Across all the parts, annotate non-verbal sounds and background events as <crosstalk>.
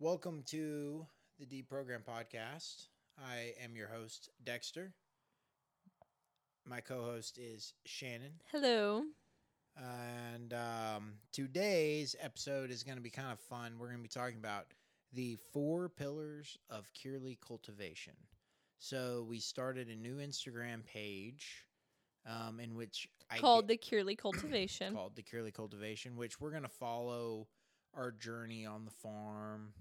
Welcome to the Deprogram Podcast. I am your host, Dexter. My co host is Shannon. Hello. And um, today's episode is going to be kind of fun. We're going to be talking about the four pillars of Cearley cultivation. So we started a new Instagram page um, in which I Called get- the Cearley Cultivation. called the Cearley <coughs> Cultivation, which we're gonna follow our journey on the farm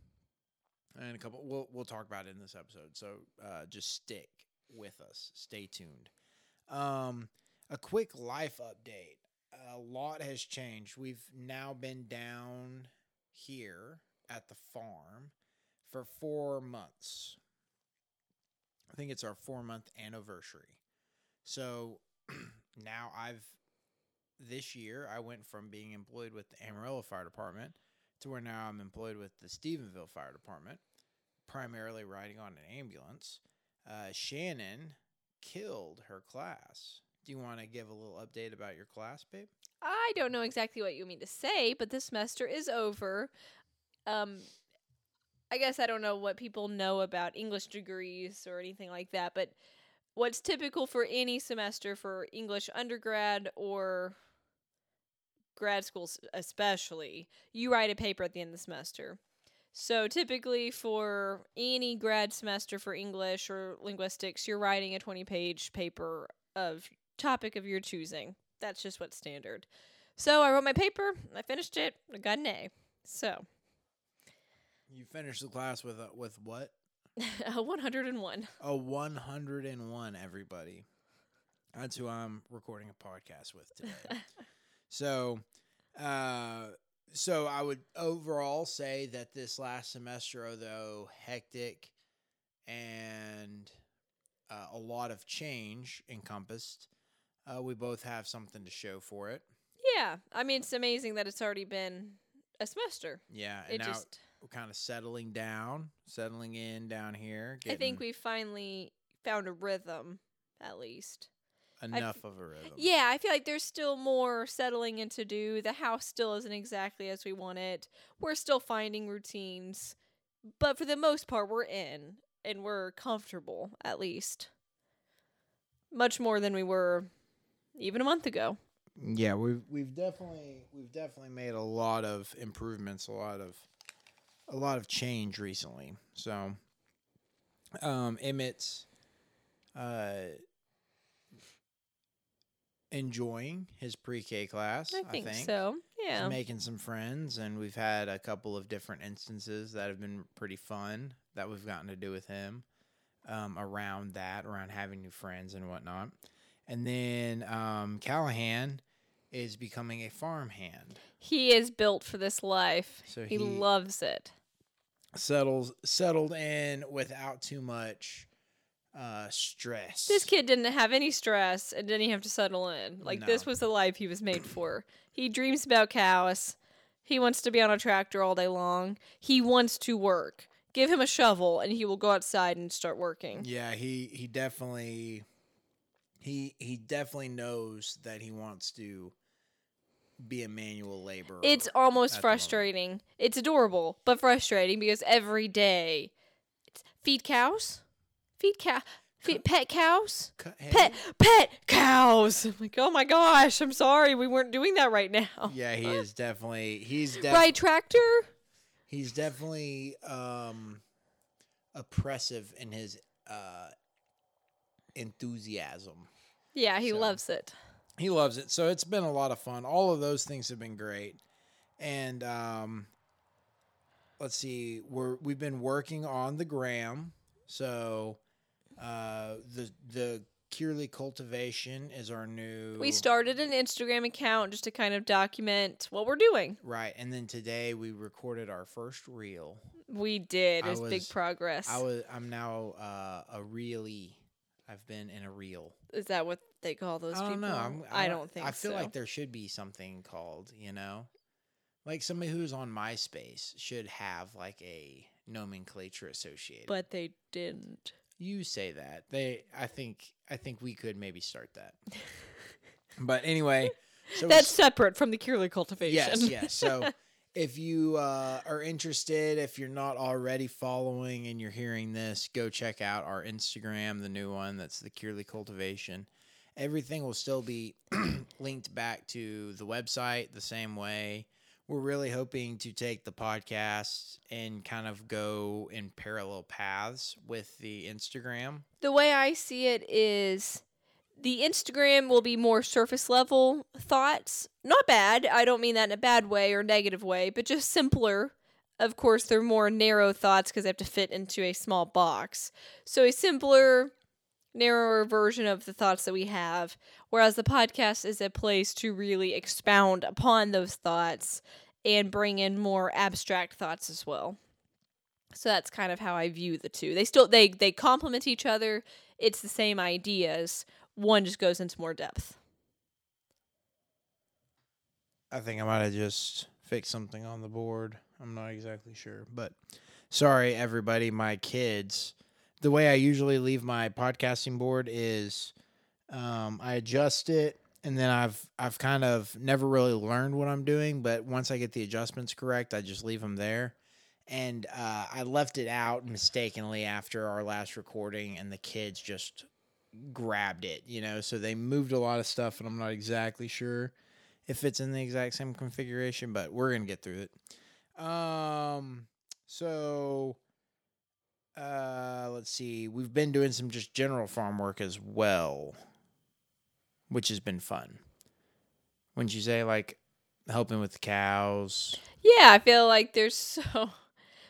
and a couple. We'll we'll talk about it in this episode. So uh, just stick with us. Stay tuned. Um, a quick life update. A lot has changed. We've now been down here at the farm for four months. I think it's our four month anniversary. So <clears throat> now I've this year I went from being employed with the Amarillo Fire Department to where now I'm employed with the Stephenville Fire Department, primarily riding on an ambulance. Uh, Shannon killed her class. Do you want to give a little update about your class, babe? I don't know exactly what you mean to say, but the semester is over. Um, I guess I don't know what people know about English degrees or anything like that, but what's typical for any semester for English undergrad or grad schools, especially, you write a paper at the end of the semester. So typically for any grad semester for English or linguistics, you're writing a 20 page paper of topic of your choosing. That's just what's standard. So I wrote my paper, I finished it, I got an A. So You finished the class with a, with what? <laughs> a 101. A 101, everybody. That's who I'm recording a podcast with today. <laughs> so, uh, so I would overall say that this last semester, although hectic and uh, a lot of change encompassed, uh, we both have something to show for it. Yeah, I mean it's amazing that it's already been a semester. Yeah, and It now just we're kind of settling down, settling in down here. I think getting we finally found a rhythm at least. Enough of a rhythm. Yeah, I feel like there's still more settling in to do. The house still isn't exactly as we want it. We're still finding routines, but for the most part, we're in and we're comfortable at least. Much more than we were even a month ago. Yeah, we've we've definitely we've definitely made a lot of improvements, a lot of a lot of change recently. So um Emmett's uh enjoying his pre-K class, I think, so. Yeah. He's making some friends and we've had a couple of different instances that have been pretty fun that we've gotten to do with him um, around that, around having new friends and whatnot. And then um, Callahan is becoming a farm hand. He is built for this life. So he, he- loves it. Settles settled in without too much uh, stress. This kid didn't have any stress and didn't have to settle in. Like this was the life he was made for. He dreams about cows. He wants to be on a tractor all day long. He wants to work. Give him a shovel and he will go outside and start working. Yeah, he he definitely he he definitely knows that he wants to be a manual laborer. It's almost At the moment. frustrating. It's adorable, but frustrating because every day it's feed cows, feed cow, feed pet cows, hey, pet pet cows. I'm like, oh my gosh, I'm sorry, we weren't doing that right now. Yeah, he is definitely he's def- Right tractor? he's definitely um oppressive in his uh enthusiasm. Yeah, he So- loves it. He loves it. So it's been a lot of fun. All of those things have been great. And um let's see, we're we've been working on the gram. So uh the the Cearley cultivation is our new We started an Instagram account just to kind of document what we're doing. right. And then today we recorded our first reel. We did. It I was, big progress. I was I'm now uh a really I've been in a reel. Is that what they call those I don't people? know. I'm, I don't think I feel so. like there should be something called, you know, like somebody who's on MySpace should have like a nomenclature associated. but they didn't. You say that they, I think, I think we could maybe start that. but anyway, <laughs> so That's separate from the Cearley cultivation. yes, yes. So <laughs> if you uh, are interested, if you're not already following and you're hearing this, go check out our Instagram, the new one. That's the Cearley Cultivation. Everything will still be <clears throat> linked back to the website the same way. We're really hoping to take the podcast and kind of go in parallel paths with the Instagram. The way I see it is the Instagram will be more surface level thoughts. Not bad. I don't mean that in a bad way or negative way, but just simpler. Of course, they're more narrow thoughts because they have to fit into a small box. So, a simpler, narrower version of the thoughts that we have. Whereas the podcast is a place to really expound upon those thoughts and bring in more abstract thoughts as well. So that's kind of how I view the two. They still they they complement each other. It's the same ideas. One just goes into more depth. I think I might have just fixed something on the board. I'm not exactly sure, but sorry everybody, my kids. The way I usually leave my podcasting board is um, I adjust it and then I've I've kind of never really learned what I'm doing, but once I get the adjustments correct, I just leave them there. And uh, I left it out mistakenly after our last recording, and the kids just grabbed it, you know. So they moved a lot of stuff, and I'm not exactly sure if it's in the exact same configuration, but we're gonna get through it. Um, so uh, let's see. We've been doing some just general farm work as well, which has been fun. Wouldn't you say, like helping with the cows? Yeah, I feel like there's <laughs> so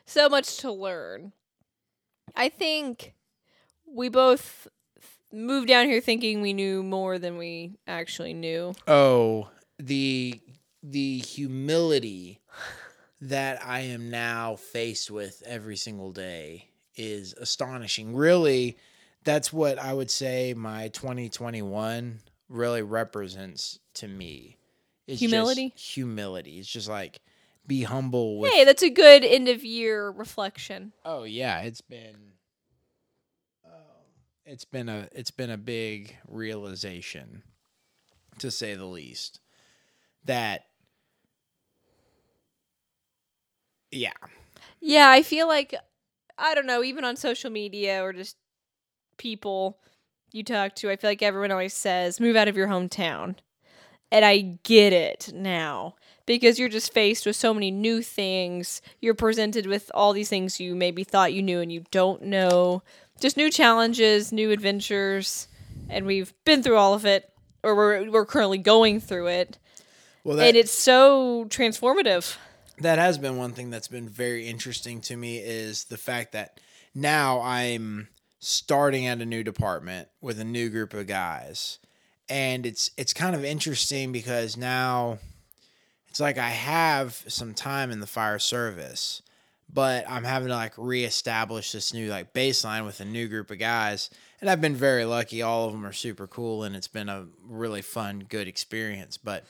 so much to learn. I think we both moved down here thinking we knew more than we actually knew. Oh, the the humility <laughs> that I am now faced with every single day is astonishing. Really, that's what I would say my 2021 really represents to me. Humility? humility. It's just like be humble with Hey, that's a good end of year reflection. Oh yeah, it's been um, it's been a it's been a big realization to say the least that yeah Yeah, I feel like I don't know, even on social media or just people you talk to, I feel like everyone always says, move out of your hometown. And I get it now because you're just faced with so many new things. You're presented with all these things you maybe thought you knew and you don't know. Just new challenges, new adventures, and we've been through all of it or we're we're currently going through it. well and it's so transformative. That has been one thing that's been very interesting to me is the fact that now I'm starting at a new department with a new group of guys. And it's it's kind of interesting because now it's like I have some time in the fire service, but I'm having to like reestablish this new like baseline with a new group of guys. And I've been very lucky. All of them are super cool and it's been a really fun, good experience. But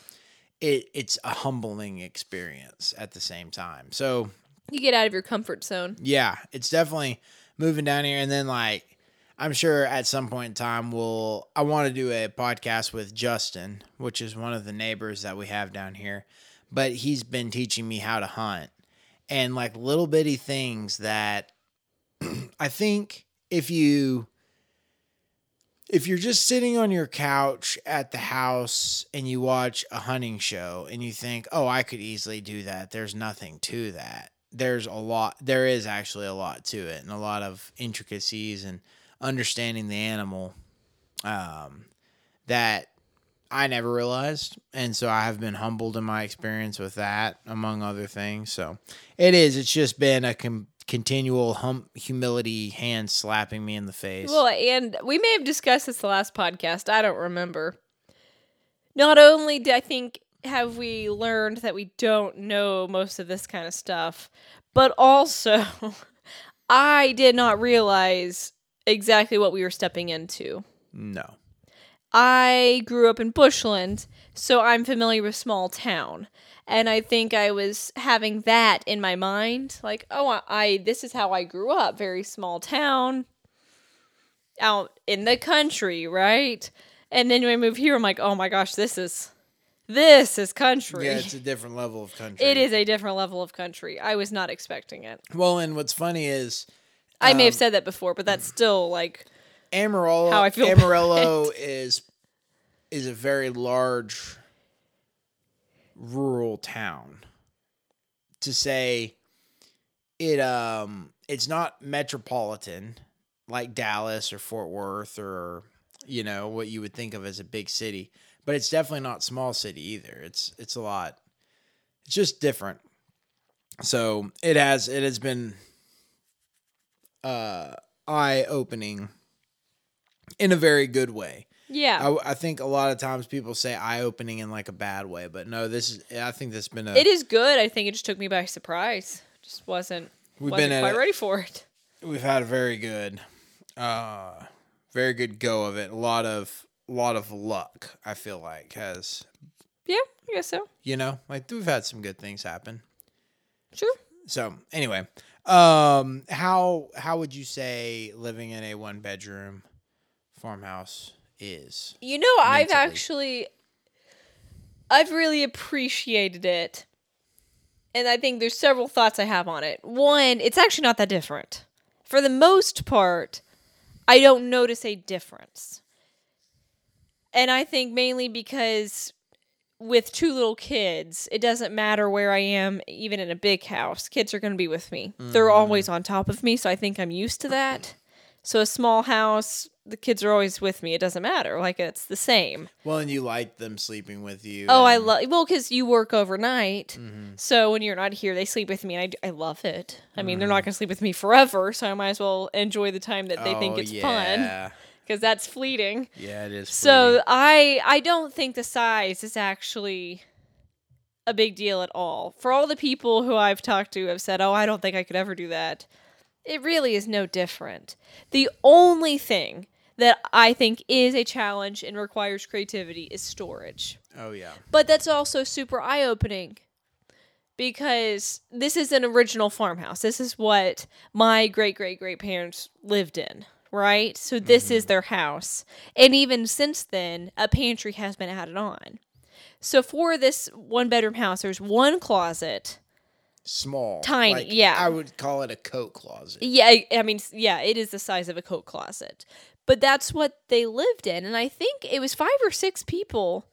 it it's a humbling experience at the same time. So You get out of your comfort zone. yeah, it's definitely moving down here, and then like I'm sure at some point in time we'll I want to do a podcast with Justin, which is one of the neighbors that we have down here, but he's been teaching me how to hunt and like little bitty things that <clears throat> I think if you if you're just sitting on your couch at the house and you watch a hunting show and you think, "Oh, I could easily do that." There's nothing to that. There's a lot there is actually a lot to it and a lot of intricacies and understanding the animal um that I never realized. And so I have been humbled in my experience with that among other things. So it is it's just been a continual hum- humility hand slapping me in the face. Well, and we may have discussed this the last podcast. I don't remember. Not only do I think have we learned that we don't know most of this kind of stuff, but also <laughs> I did not realize exactly what we were stepping into. no. I grew up in Bushland, so I'm familiar with small town. And I think I was having that in my mind, like, oh, I, I this is how I grew up, very small town, out in the country, right? And then when I moved here, I'm like, oh my gosh, this is this is country. Yeah, it's a <laughs> different level of country. it is a different level of country. I was not expecting it. Well, and what's funny is I may have Um, said that before, but that's still like Amarillo. How I feel Amarillo is is a very large rural town. To say it um it's not metropolitan like Dallas or Fort Worth or you know what you would think of as a big city, but it's definitely not small city either. It's it's a lot. It's just different. So it has it has been uh eye opening in a very good way. yeah. I, I think a lot of times people say eye opening in like a bad way, but no, this is I think this has been a it is good. I think it just took me by surprise. Just wasn't we've wasn't been quite a- ready for it. we've had a very good uh very good go of it. A lot of a lot of luck, I feel like has Yeah, I guess so. you know, like we've had some good things happen. Sure. So anyway, um, how how would you say living in a one bedroom farmhouse is? You know, I've actually I've really appreciated it. And I think there's several thoughts I have on it. One, it's actually not that different. For the most part, I don't notice a difference. And I think mainly because with two little kids, it doesn't matter where I am, even in a big house. Kids are going to be with me. They're Mhm. always on top of me, so I think I'm used to that. So a small house, the kids are always with me. It doesn't matter. Like it's the same. Well, and you like them sleeping with you. Oh, I love well because you work overnight. Mhm. So when you're not here, they sleep with me, and I, I love it. I mean, they're Mhm. not going to sleep with me forever, so I might as well enjoy the time that they think Oh, it's fun yeah. because that's fleeting. Yeah, it is. So. I I don't think the size is actually a big deal at all. For all the people who I've talked to have said, "Oh, I don't think I could ever do that." It really is no different. The only thing that I think is a challenge and requires creativity is storage. oh yeah, But that's also super eye opening because this is an original farmhouse. This is what my great great great parents lived in, right? So this is mm-hmm. their house. And even since then, a pantry has been added on. So for this one bedroom house, there's one closet. Small, Tiny, like, yeah. I would call it a coat closet. Yeah, I- I mean, yeah, it is the size of a coat closet. But that's what they lived in. And I think it was five or six people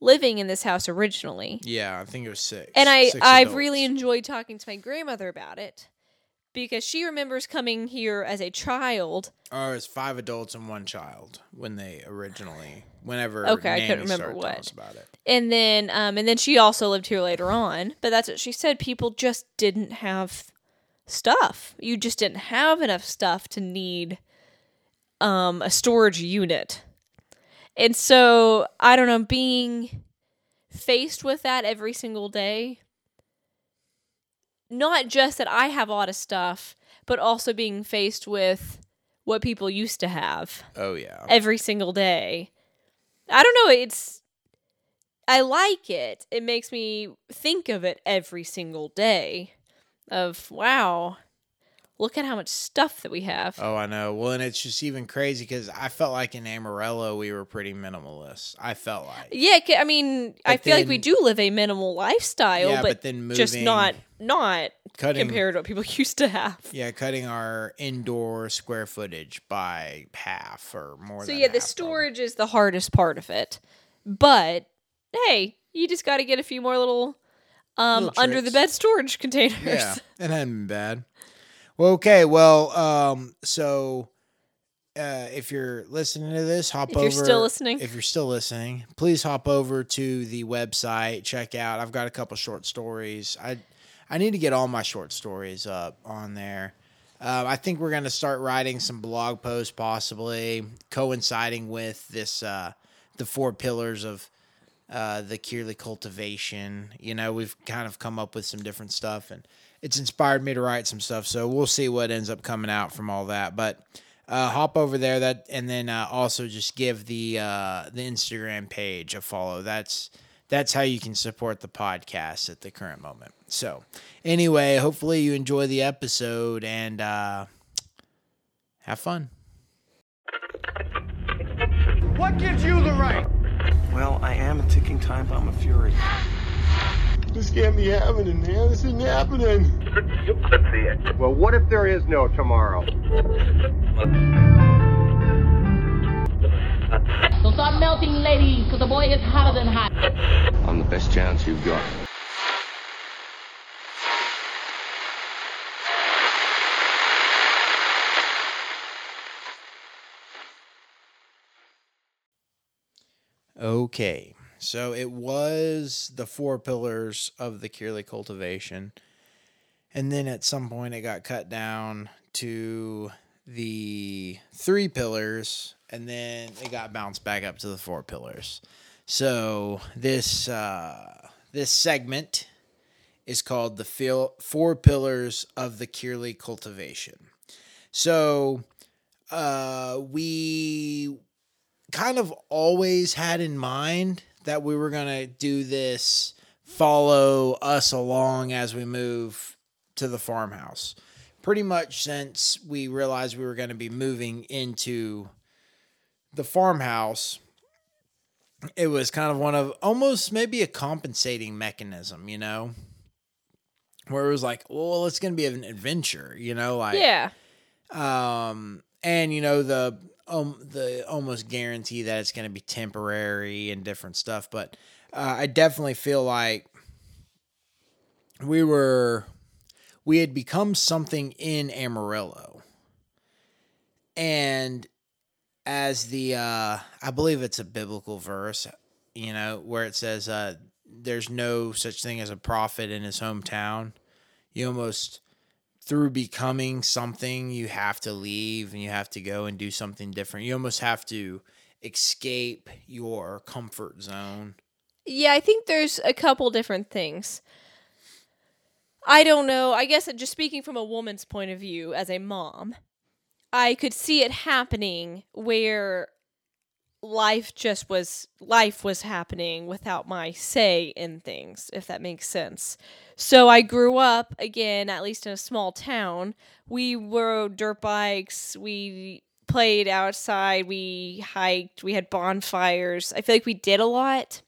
living in this house originally. Yeah, I think it was six. and I Six I've really enjoyed talking to my grandmother about it because she remembers coming here as a child. Oh, it was five adults and one child when they originally, whenever. Okay, I couldn't remember what. us about it. And then um and then she also lived here later on, but that's what she said people just didn't have stuff. You just didn't have enough stuff to need um a storage unit. And so, I don't know, being faced with that every single day not just that I have a lot of stuff, but also being faced with what people used to have Oh yeah, every single day. I don't know, it's I like it. It makes me think of it every single day of wow, look at how much stuff that we have. Oh, I know. Well, and it's just even crazy because I felt like in Amarillo we were pretty minimalist. I felt like. Yeah, I mean, I But feel like we do live a minimal lifestyle, yeah, but, but, then moving, just not not cutting. compared to what people <laughs> used to have. Yeah, cutting our indoor square footage by half or more. So yeah, the storage is the hardest part of it. But hey, you just got to get a few more little um Little under the bed storage containers. Yeah, it hadn't been bad. Well, okay. Well, um, so uh, if you're listening to this, hop If over. you're still listening. if you're still listening, please hop over to the website. Check out. I've got a couple short stories. I I need to get all my short stories up on there. Uh, I think we're gonna start writing some blog posts, possibly coinciding with this uh, the four pillars of uh, the Cearley cultivation. You know, we've kind of come up with some different stuff, and it's inspired me to write some stuff. So we'll see what ends up coming out from all that. But uh, hop over there that, and then uh, also just give the uh, the Instagram page a follow. That's that's how you can support the podcast at the current moment. So anyway, hopefully you enjoy the episode and uh, have fun. What gives you the right Well, I am a ticking time bomb of fury. This can't be happening, man. This isn't happening. <laughs> Well, what if there is no tomorrow? So start melting, ladies, because the boy is hotter than hot. I'm the best chance you've got. Okay. So it was the four pillars of the Cearley cultivation. And then at some point it got cut down to the three pillars and then it got bounced back up to the four pillars. So this uh this segment is called the fil- four pillars of the Cearley cultivation. So uh we kind of always had in mind that we were going to do this follow us along as we move to the farmhouse. Pretty much since we realized we were going to be moving into the farmhouse, it was kind of one of almost maybe a compensating mechanism, you know? Where it was like, well, it's going to be an adventure, you know, like yeah. um and you know the um the almost guarantee that it's going to be temporary and different stuff but uh, i definitely feel like we were we had become something in amarillo. And as the uh i believe it's a biblical verse you know where it says uh there's no such thing as a prophet in his hometown. You almost through becoming something, you have to leave and you have to go and do something different. You almost have to escape your comfort zone. Yeah, I think there's a couple different things. I don't know. I guess just speaking from a woman's point of view as a mom, I could see it happening where life just was life was happening without my say in things, if that makes sense. So I grew up again, at least in a small town. We rode dirt bikes, we played outside, we hiked, we had bonfires. I feel like we did a lot.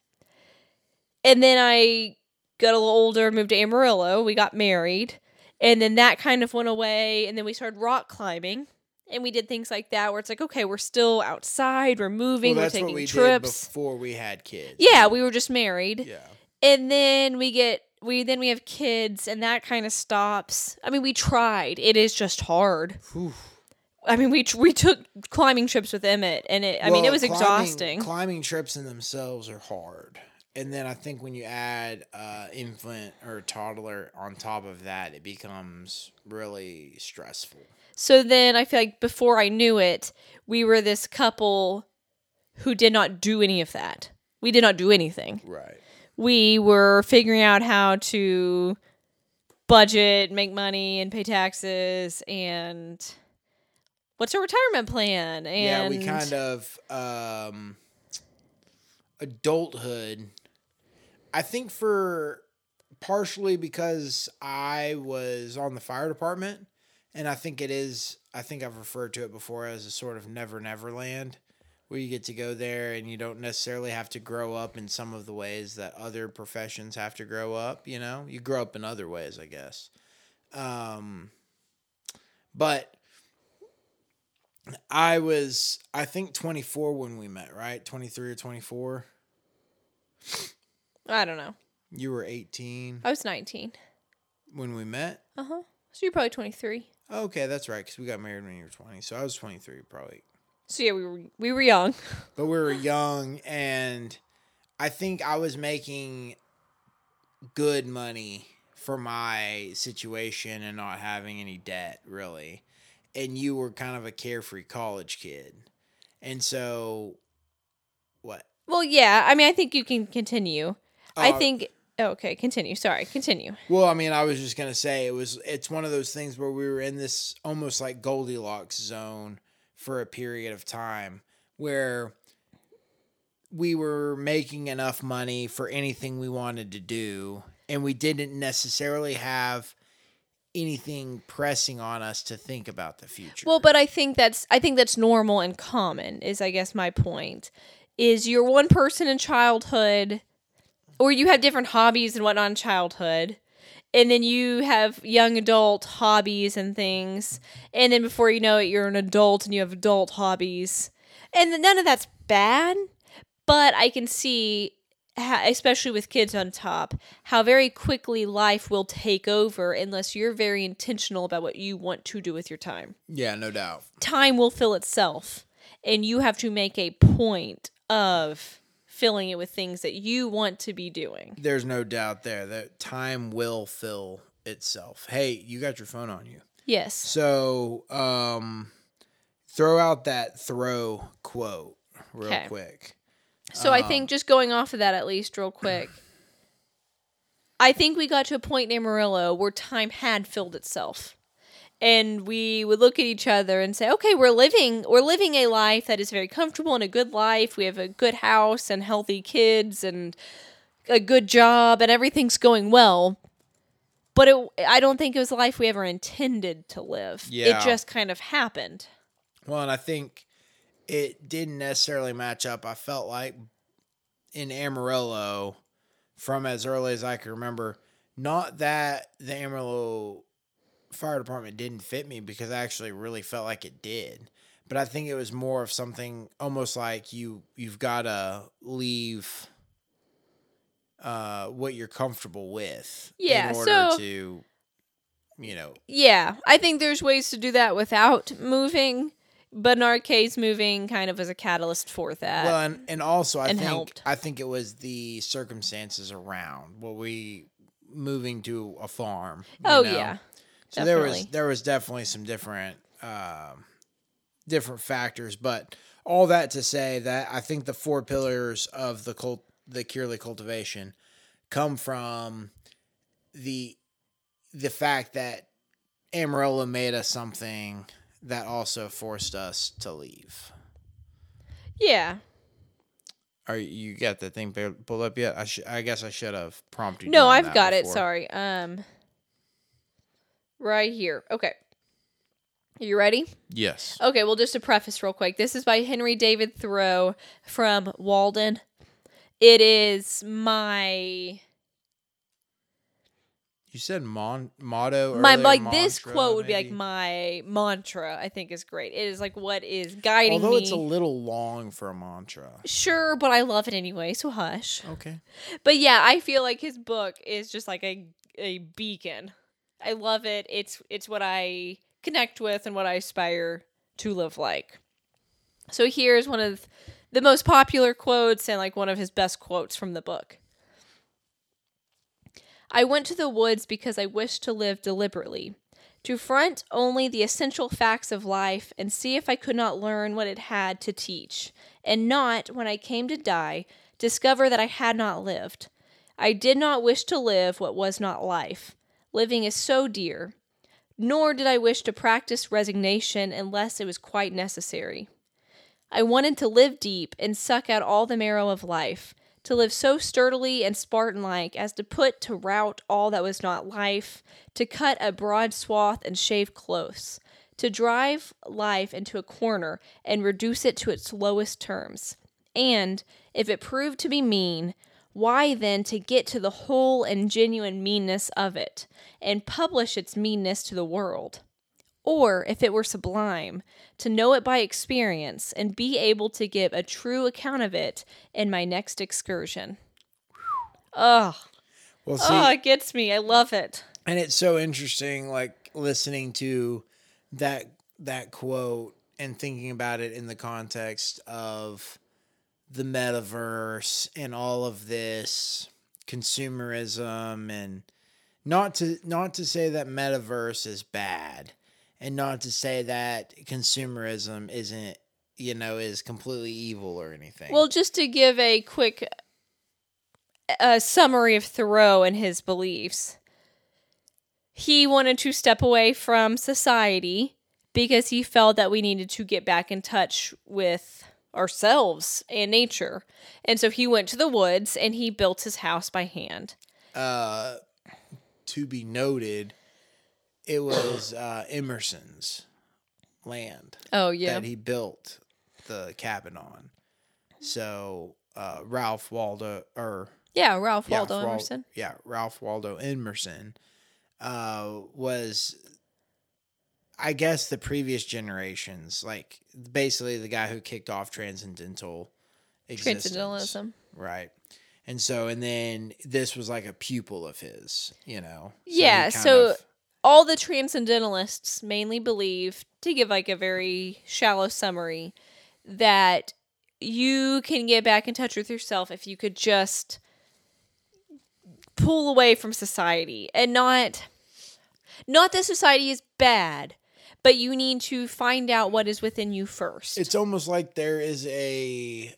And then I got a little older, moved to Amarillo, we got married, and then that kind of went away, and then we started rock climbing. And we did things like that where it's like, okay, we're still outside, we're moving, Well, we're taking we trips. did before we had kids. Yeah, we were just married. Yeah. And then we get we then we have kids and that kind of stops. I mean, we tried. It is just hard. Whew. I mean, we we took climbing trips with Emmett and it I mean, it was climbing- exhausting. Climbing trips in themselves are hard. And then I think when you add uh, infant or toddler on top of that, it becomes really stressful. So then I feel like before I knew it, we were this couple who did not do any of that. We did not do anything. Right. We were figuring out how to budget, make money, and pay taxes. And what's our retirement plan? And yeah, we kind of um adulthood. I think for partially because I was on the fire department and I think it is I think I've referred to it before as a sort of never never land where you get to go there and you don't necessarily have to grow up in some of the ways that other professions have to grow up, you know? You grow up in other ways, I guess. Um but I was, I think, 24 when we met, right? 23 or 24. I don't know. You were 18 I was 19. when we met. Uh huh. So you're probably 23. Okay, that's right, because we got married when you were 20. So I was 23, probably. So yeah, we were we were young. <laughs> But we were young, and I think I was making good money for my situation and not having any debt, really. And you were kind of a carefree college kid. And so, what? Well, yeah. I mean, I think you can continue. I Uh, think. Okay, continue. Sorry, continue. Well, I mean, I was just gonna say it was. It's one of those things where we were in this almost like Goldilocks zone for a period of time where we were making enough money for anything we wanted to do, and we didn't necessarily have anything pressing on us to think about the future. Well, but I think that's I think that's normal and common. Is I guess my point is you're one person in childhood, or you have different hobbies and whatnot in childhood, and then you have young adult hobbies and things, and then before you know it, you're an adult and you have adult hobbies, and none of that's bad, but I can see. Especially with kids on top, how very quickly life will take over unless you're very intentional about what you want to do with your time Yeah, no doubt. time will fill itself and you have to make a point of filling it with things that you want to be doing There's no doubt there that time will fill itself. Hey, you got your phone on you. yes So, um, throw out that throw quote real 'Kay. quick. so i think just going off of that at least real <clears throat> quick i think we got to a point in amarillo where time had filled itself and we would look at each other and say okay we're living we're living a life that is very comfortable and a good life we have a good house and healthy kids and a good job and everything's going well but it, i don't think it was a life we ever intended to live Yeah. it just kind of happened Well, and I think it didn't necessarily match up. I felt like in Amarillo, from as early as I can remember, not that the Amarillo Fire Department didn't fit me because I actually really felt like it did. But I think it was more of something almost like you you've got to leave uh, what you're comfortable with Yeah, in order so- to you know Yeah, I think there's ways to do that without moving, but in our case, moving kind of was a catalyst for that. Well, and, and also I and think helped. I think it was the circumstances around what we moving to a farm. you oh know? yeah, So there was definitely. there was definitely some different um, different factors, but all that to say that I think the four pillars of the cult the Cearley cultivation come from the the fact that Amarillo made us something that also forced us to leave. yeah. Are you got that thing pu- pulled up yet? I sh- I guess I should have prompted you. No, I've got it. Sorry. Um, right here. Okay. Are you ready? Yes. Okay, well, just a preface real quick. This is by Henry David Thoreau from Walden. It is my You said mon- motto. my earlier, like this mantra, quote would be like my mantra. I think is great. It is like what is guiding Although me. it's a little long for a mantra. Sure, but I love it anyway, so hush. Okay. But yeah, I feel like his book is just like a a beacon. I love it. It's it's what I connect with and what I aspire to live like. So here's one of the most popular quotes and like one of his best quotes from the book. I went to the woods because I wished to live deliberately, to front only the essential facts of life and see if I could not learn what it had to teach, and not, when I came to die, discover that I had not lived. I did not wish to live what was not life. Living is so dear. Nor did I wish to practice resignation unless it was quite necessary. I wanted to live deep and suck out all the marrow of life, to live so sturdily and Spartan like as to put to rout all that was not life, to cut a broad swath and shave close, to drive life into a corner and reduce it to its lowest terms. And, if it proved to be mean, why then to get to the whole and genuine meanness of it, and publish its meanness to the world? Or, if it were sublime, to know it by experience and be able to give a true account of it in my next excursion. Ugh. Well, see, Oh, it gets me. I love it. and it's so interesting, like listening to that that quote and thinking about it in the context of the metaverse and all of this consumerism and not to not to say that metaverse is bad and not to say that consumerism isn't you know is completely evil or anything. Well, just to give a quick uh, summary of Thoreau and his beliefs, he wanted to step away from society because he felt that we needed to get back in touch with ourselves and nature. And so he went to the woods and he built his house by hand. uh, to be noted, it was uh, Emerson's land Oh, yeah. that he built the cabin on. So uh, Ralph Waldo or Yeah, Ralph yeah, Waldo Wal- Emerson. yeah, Ralph Waldo Emerson uh, was, I guess, the previous generations, like basically the guy who kicked off transcendental existence. Transcendentalism. Right. And so, and then this was like a pupil of his, you know? he Yeah, so- of- all the transcendentalists mainly believe, to give like a very shallow summary, that you can get back in touch with yourself if you could just pull away from society and not not that society is bad, but you need to find out what is within you first. it's almost like there is a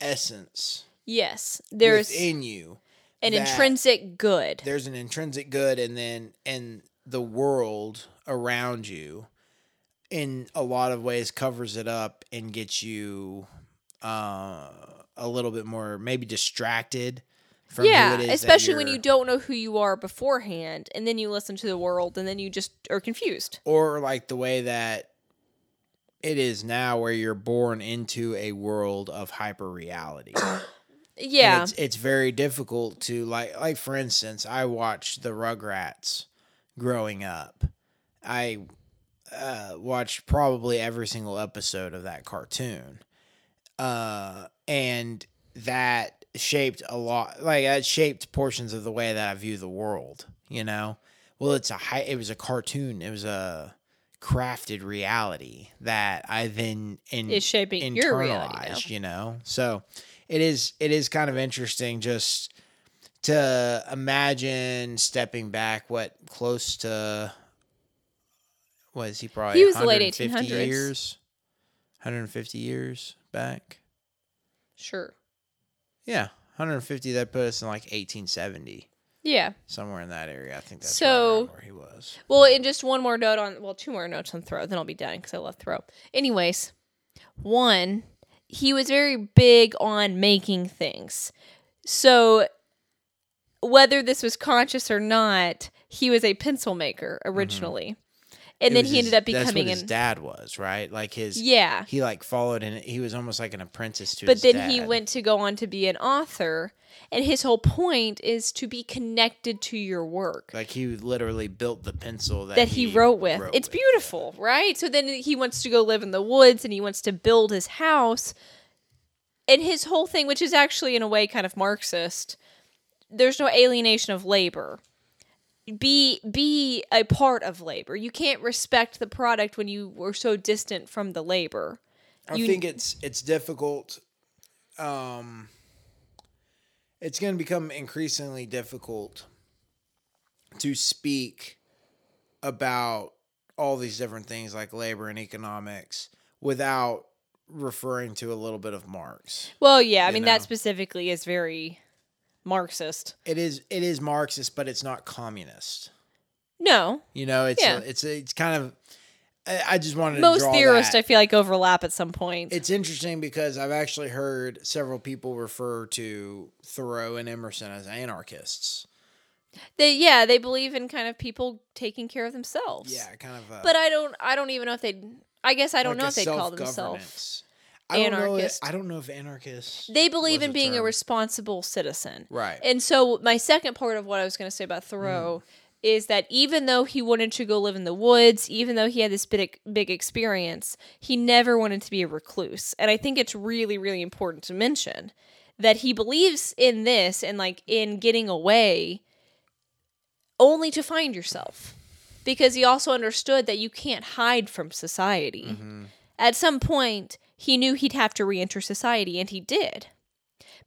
essence yes, there's in you. an intrinsic good. there's an intrinsic good and then and the world around you in a lot of ways covers it up and gets you uh a little bit more maybe distracted yeah, especially when you don't know who you are beforehand, and then you listen to the world, and then you just are confused. or like the way that it is now where you're born into a world of hyper reality <coughs> Yeah, it's, it's very difficult to like like for instance i watched the rugrats growing up. I uh, watched probably every single episode of that cartoon. Uh, and that shaped a lot like that shaped portions of the way that i view the world you know well it's a high it was a cartoon it was a crafted reality that i then in is shaping your reality you know. So it is it is kind of interesting just to imagine stepping back what close to was he probably He was late 150 1800s. years 150 years back Sure. Yeah 150 that put us in like 1870 Yeah. somewhere in that area i think that's So- right where he was Well, and just one more note on, well, two more notes on Thoreau, then I'll be done because I love Thoreau. Anyways, one, he was very big on making things. So, whether this was conscious or not, he was a pencil maker originally. And It then he his- ended up that's what becoming his an. dad was right like his Yeah. he like followed and he was almost like an apprentice to But then he went to go on to be an author. And his whole point is to be connected to your work. Like he literally built the pencil that, that he, wrote with. it's with, beautiful, right? So then he wants to go live in the woods and he wants to build his house. And his whole thing, which is actually in a way kind of Marxist, there's no alienation of labor. Be be a part of labor. You can't respect the product when you were so distant from the labor. I you- think it's it's difficult. Um, it's going to become increasingly difficult to speak about all these different things like labor and economics without referring to a little bit of Marx. Well, yeah, I mean know. that specifically is very Marxist. It is it is Marxist, but it's not communist. No, You know, it's Yeah. a, it's a, it's kind of. I, just wanted to most theorists that. I feel like overlap at some point. It's interesting because I've actually heard several people refer to Thoreau and Emerson as anarchists. They yeah, they believe in kind of people taking care of themselves. Yeah, kind of. A, But I don't I don't even know if they I guess I don't like know if they'd call themselves. I don't know. If, anarchist. I don't know if anarchists. They believe in being a responsible citizen. right. And so my second part of what I was going to say about Thoreau is that even though he wanted to go live in the woods, even though he had this big big experience, he never wanted to be a recluse. And I think it's really really important to mention that he believes in this and like in getting away only to find yourself. Because he also understood that you can't hide from society. Mhm. At some point, he knew he'd have to re enter society, and he did.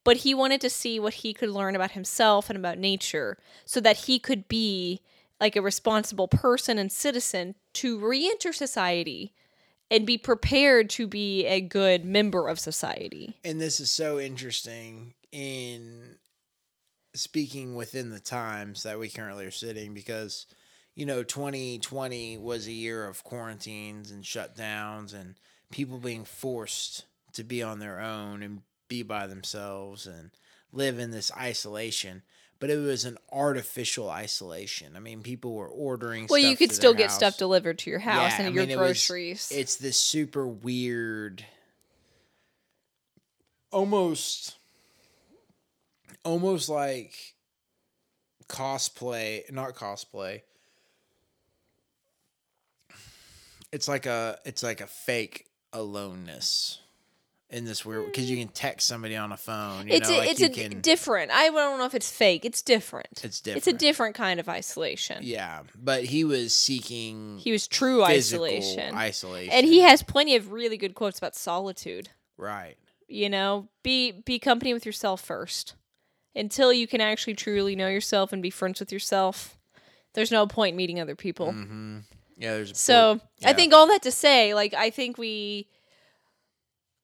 But he wanted to see what he could learn about himself and about nature so that he could be like a responsible person and citizen to re enter society and be prepared to be a good member of society. And this is so interesting in speaking within the times that we currently are sitting because you know 2020 was a year of quarantines and shutdowns and people being forced to be on their own and be by themselves and live in this isolation but it was an artificial isolation i mean people were ordering Well, you could still get stuff delivered to your house Yeah, and I your mean, it was- groceries. it's this super weird almost almost like cosplay, not cosplay. It's like a it's like a fake aloneness in this weird because you can text somebody on a phone. You it's know, a, like it's you a can, different. I don't know if it's fake. It's different. It's different. It's a different. different kind of isolation. yeah, but he was seeking He was true isolation. isolation, And he has plenty of really good quotes about solitude. right. You know, be be company with yourself first. Until you can actually truly know yourself and be friends with yourself, there's no point meeting other people. Mm-hmm. Yeah, there's So I think all that to say, like I think we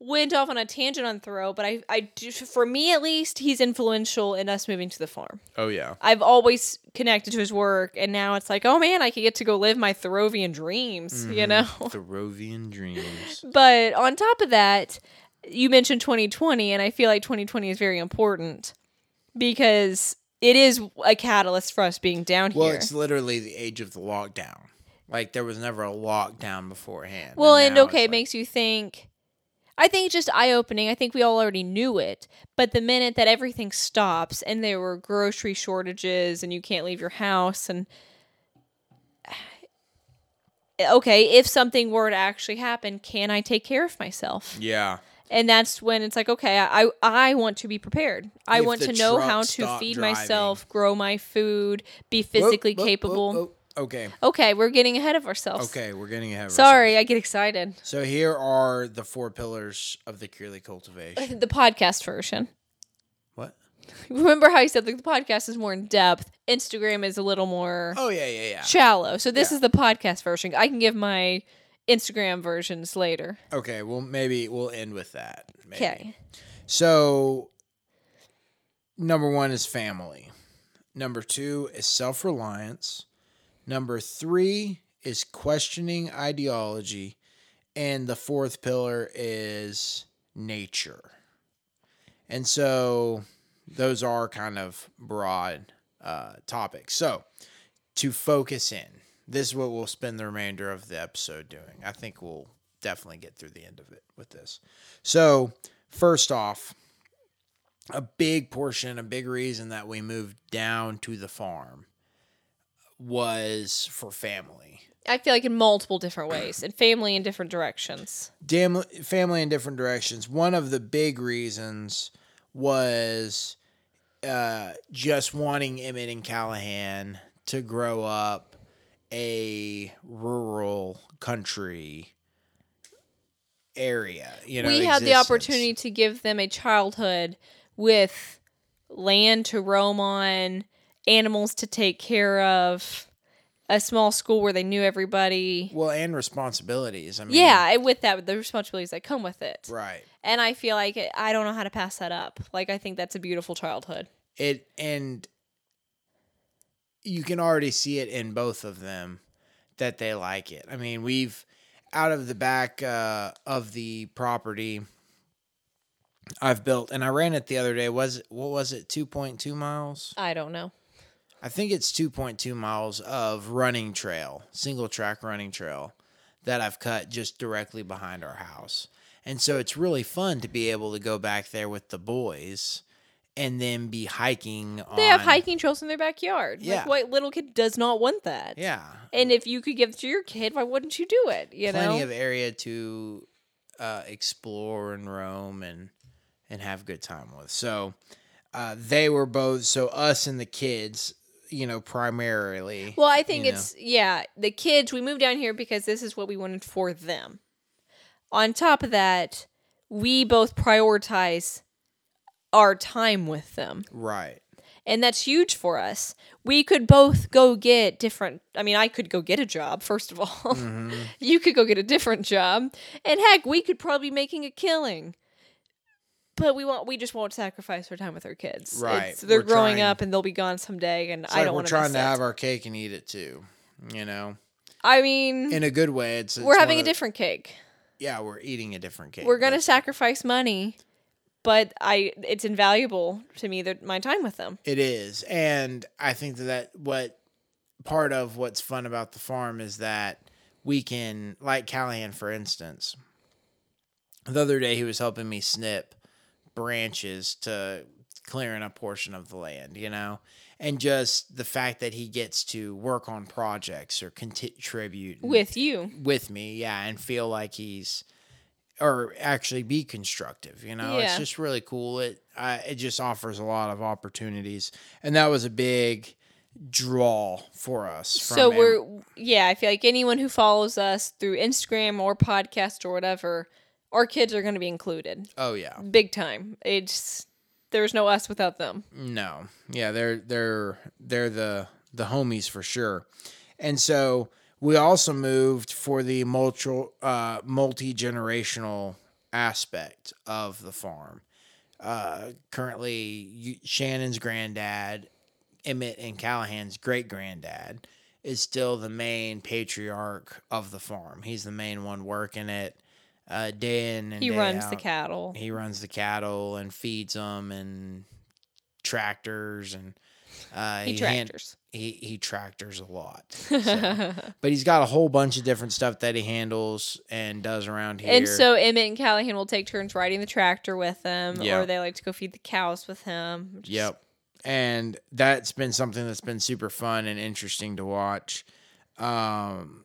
went off on a tangent on Thoreau, but I, I do, for me at least, he's influential in us moving to the farm. Oh yeah. I've always connected to his work, and now it's like, oh man, I could get to go live my Thoreauvian dreams, you Mhm. know. <laughs> Thoreauvian dreams. <laughs> but on top of that, you mentioned 2020, and I feel like 2020 is very important because it is a catalyst for us being down Well, here. Well, it's literally the age of the lockdown. Like there was never a lockdown beforehand. Well, and now it's okay, it like- makes you think. I think it's just eye opening. I think we all already knew it, but the minute that everything stops and there were grocery shortages and you can't leave your house and <sighs> okay, if something were to actually happen, can I take care of myself? Yeah. And that's when it's like, okay, I I want to be prepared. I If want to know how to feed driving. myself, grow my food, be physically whoop, whoop, capable. whoop. Okay. Okay, we're getting ahead of ourselves. Okay, we're getting ahead of ourselves. Sorry, ourselves. I get excited. So here are the four pillars of the Cearley cultivation. <laughs> the podcast version. what? <laughs> Remember how you said like, the podcast is more in depth. Instagram is a little more Oh yeah, yeah, yeah. shallow. So this Yeah. is the podcast version. I can give my Instagram versions later. Okay, well maybe we'll end with that. maybe. Okay. So number one is family. Number two is self reliance. Number three is questioning ideology. And the fourth pillar is nature. And so those are kind of broad uh, topics. So to focus in, this is what we'll spend the remainder of the episode doing. I think we'll definitely get through the end of it with this. So, first off, a big portion, a big reason that we moved down to the farm was for family. I feel like in multiple different ways and family in different directions. Dam- family in different directions. One of the big reasons was uh, just wanting Emmett and Callahan to grow up a rural country area. You know, we had the opportunity to give them a childhood with land to roam on, animals to take care of, a small school where they knew everybody. Well, and responsibilities. I mean, yeah, with that, the responsibilities that come with it. right. And I feel like it, I don't know how to pass that up. Like I think that's a beautiful childhood. It and you can already see it in both of them that they like it. I mean, we've out of the back uh, of the property I've built, and I ran it the other day. Was it what was it? Two point two miles. I don't know. I think it's 2.2 miles of running trail, single track running trail that I've cut just directly behind our house. And so it's really fun to be able to go back there with the boys and then be hiking They have hiking trails in their backyard. Yeah. Like what little kid does not want that? Yeah. And if you could give it to your kid, why wouldn't you do it? You plenty know? of area to uh, explore and roam and and have a good time with. So uh, they were both so us and the kids, you know, primarily. Well, I think you know. it's yeah, the kids we moved down here because this is what we wanted for them. On top of that, we both prioritize our time with them. right. And that's huge for us. We could both go get different I mean, I could go get a job first of all. Mhm. <laughs> you could go get a different job. And heck, we could probably be making a killing. But we want we just won't sacrifice our time with our kids. Right. It's- they're We're growing trying- up and they'll be gone someday and I like don't we're want to trying to have our cake and eat it too. You know, I mean in a good way. It's, it's we're having a the- different cake. Yeah, we're eating a different cake. We're gonna sacrifice money, but I it's invaluable to me that my time with them. It is, and I think that, that what part of what's fun about the farm is that we can, like Callahan, for instance. The other day, he was helping me snip branches to clearing a portion of the land, you know? And just the fact that he gets to work on projects or contribute With you. with me, yeah, and feel like he's or actually be constructive. You know, it's just really cool. It uh, it just offers a lot of opportunities, and that was a big draw for us. From So we're yeah, I feel like anyone who follows us through Instagram or podcast or whatever, our kids are going to be included. oh yeah, Big time. It's there's no us without them. no, yeah, they're they're they're the the homies for sure, and so we also moved for the multi uh, multi generational aspect of the farm. Uh, currently, you, Shannon's granddad, Emmett and Callahan's great granddad, is still the main patriarch of the farm. He's the main one working it uh, day in and He day runs the cattle. He runs the cattle and feeds them and tractors and uh, He hand- tractors. he he tractors a lot. <laughs> So- but he's got a whole bunch of different stuff that he handles and does around here. and so Emmett and Callahan will take turns riding the tractor with him, Yeah. or they like to go feed the cows with him. is- Yep. And that's been something that's been super fun and interesting to watch. Um,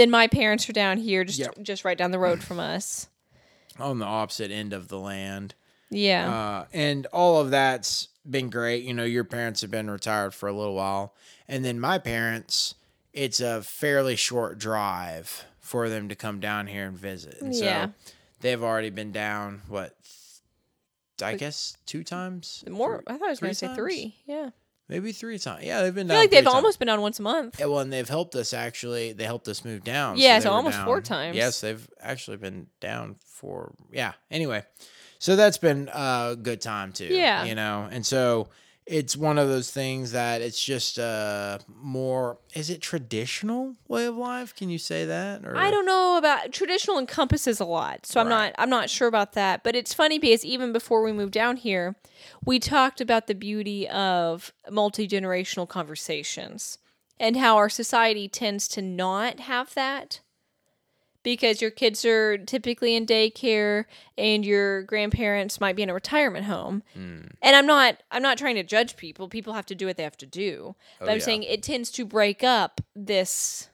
Then my parents are down here, just Yep. just right down the road from us. <laughs> on the opposite end of the land. Yeah. Uh, and all of that's been great. You know, your parents have been retired for a little while. And then my parents, it's a fairly short drive for them to come down here and visit. And Yeah. so they've already been down, what, I guess two times? More. I thought I was going to say times? three. Yeah. Maybe three times. Yeah, they've been I down. feel like they've times. almost been on once a month. Yeah, well, and they've helped us actually. They helped us move down. Yeah, so were almost four times. Yes, they've actually been down for yeah. Anyway, so that's been a good time too. Yeah. you know, and so it's one of those things that it's just a more. Is it traditional way of life? Can you say that? Or I don't know about traditional encompasses a lot, so I'm not I'm not sure about that. But it's funny because even before we moved down here, we talked about the beauty of multi generational conversations and how our society tends to not have that because your kids are typically in daycare and your grandparents might be in a retirement home. Mm. And I'm not I'm not trying to judge people. People have to do what they have to do. But Oh, I'm yeah. saying it tends to break up this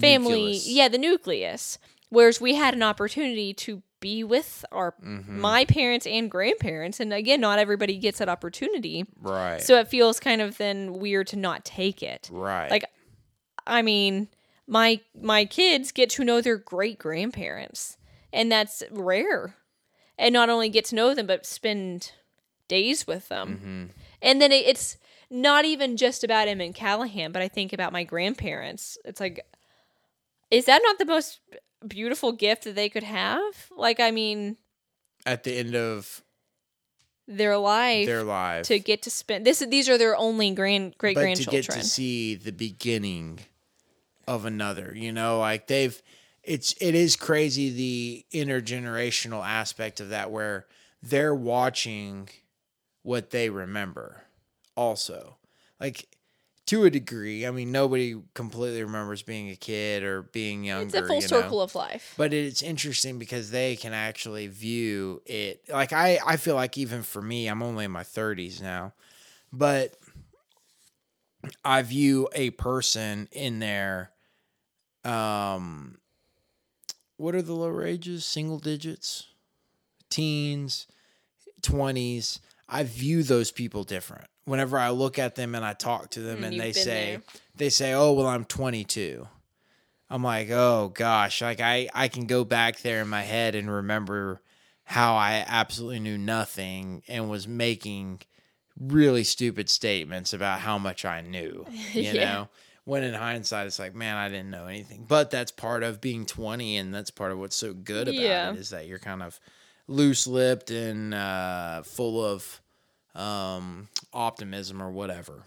family Nucleus. yeah the nucleus whereas we had an opportunity to be with our Mhm. my parents and grandparents and again not everybody gets that opportunity right. so it feels kind of then weird to not take it right. like i mean my my kids get to know their great grandparents and that's rare and not only get to know them but spend days with them Mhm. and then it, it's not even just about him and Callahan, but I think about my grandparents. It's like, is that not the most beautiful gift that they could have? Like, I mean, at the end of their life their life, to get to spend this. These are their only grand great grandchildren to get to see the beginning of another you know like they've it's it is crazy the intergenerational aspect of that where they're watching what they remember also like to a degree i mean nobody completely remembers being a kid or being younger it's a full you know? circle of life. but it's interesting because they can actually view it like I, I feel like even for me i'm only in my 30s now but i view a person in their um what are the lower ages? Single digits? Teens? 20s i view those people different. Whenever i look at them and i talk to them Mm, and they say there. they say oh well i'm 22 I'm like, oh gosh, like I I can go back there in my head and remember how I absolutely knew nothing and was making really stupid statements about how much I knew, <laughs> you Yeah. know. When in hindsight, it's like, man, I didn't know anything. But that's part of being 20, and that's part of what's so good about Yeah. it is that you're kind of loose lipped and uh, full of um, optimism or whatever.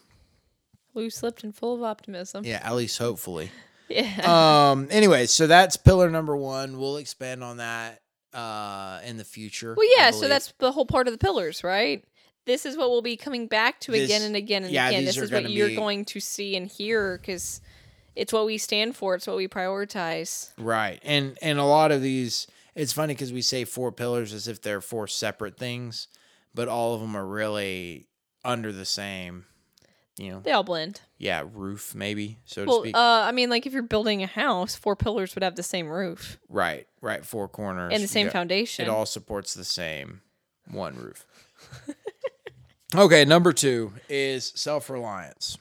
Loose lipped and full of optimism. Yeah, at least hopefully. <laughs> Yeah. um anyway so that's pillar number one we'll expand on that uh in the future well, yeah. So that's the whole part of the pillars, right? This is what we'll be coming back to again and again and yeah, again. This is what you're be- going to see and hear because It's what we stand for. It's what we prioritize. Right. And and a lot of these it's funny cuz we say four pillars as if they're four separate things, but all of them are really under the same, you know. They all blend. Yeah, roof maybe, so to Well, speak. uh, I mean, like if you're building a house, four pillars would have the same roof right. Right, four corners. and the same got- foundation. It all supports the same one roof. <laughs> okay, number 2 is self-reliance.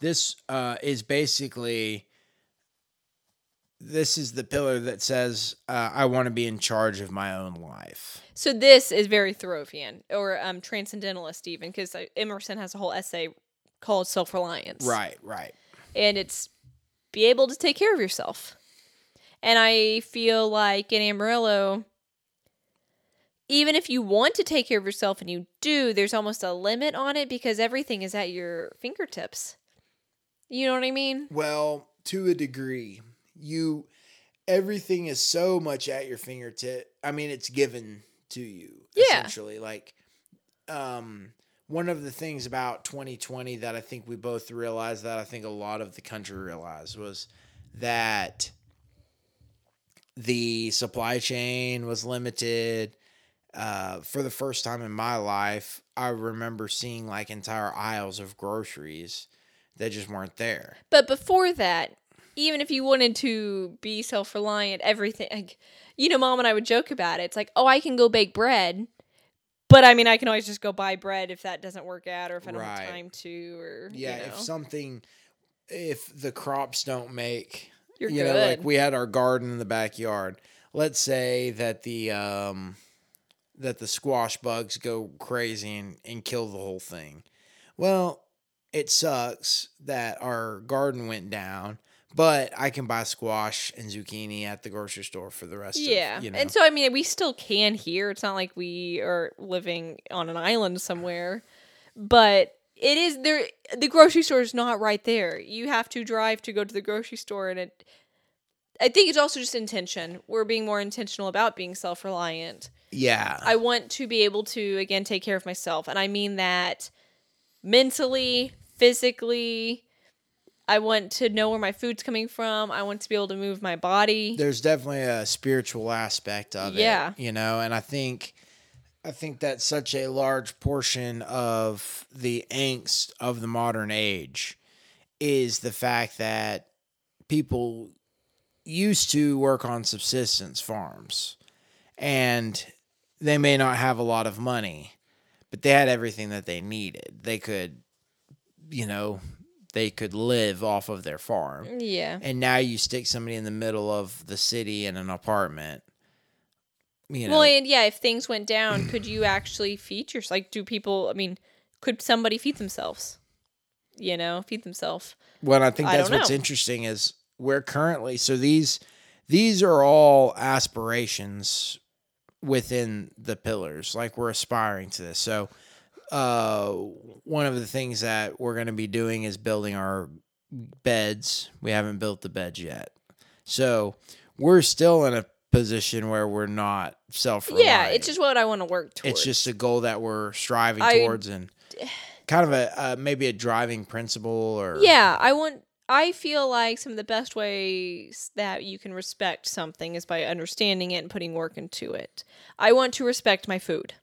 This uh, is basically this is the pillar that says uh, I want to be in charge of my own life. So this is very Thoreauvian or um, transcendentalist even because Emerson has a whole essay called self-reliance. Right, right. and it's be able to take care of yourself. And I feel like in Amarillo, even if you want to take care of yourself and you do, there's almost a limit on it because everything is at your fingertips. You know what I mean? Well, to a degree, you everything is so much at your fingertip. I mean, it's given to you Yeah. essentially. Like, um, one of the things about 2020 that I think we both realized that I think a lot of the country realized was that the supply chain was limited. Uh, for the first time in my life, I remember seeing like entire aisles of groceries that just weren't there. But before that, even if you wanted to be self reliant, everything, like, you know, mom and I would joke about it. It's like, oh, I can go bake bread. But I mean, I can always just go buy bread if that doesn't work out or if I don't Right. have time to or, Yeah, you know, if something, if the crops don't make, you're you good. know, like we had our garden in the backyard. Let's say that the um that the squash bugs go crazy and, and kill the whole thing. Well, it sucks that our garden went down, but I can buy squash and zucchini at the grocery store for the rest yeah. of you know. And so, I mean, we still can here. It's not like we are living on an island somewhere, but it is there. The grocery store is not right there. You have to drive to go to the grocery store, and it. I think it's also just intention. We're being more intentional about being self reliant. Yeah. I want to be able to again take care of myself, and I mean that mentally, physically. I want to know where my food's coming from. I want to be able to move my body. there's definitely a spiritual aspect of it. Yeah. it you know and i think i think that's such a large portion of the angst of the modern age is the fact that people used to work on subsistence farms and they may not have a lot of money but they had everything that they needed they could you know they could live off of their farm Yeah. and now you stick somebody in the middle of the city in an apartment. You know, Well, and yeah, if things went down, could you actually feed yourself? Like, do people? I mean, could somebody feed themselves? You know, feed themselves. well, I think that's don't what's know. interesting is we're currently so these these are all aspirations within the pillars. Like we're aspiring to this. So, uh, one of the things that we're going to be doing is building our beds. We haven't built the beds yet, so we're still in a position where we're not self. Yeah, it's just what I want to work towards. it's just a goal that we're striving I- towards and <sighs> kind of a uh, maybe a driving principle or yeah. I want. I feel like some of the best ways that you can respect something is by understanding it and putting work into it. I want to respect my food.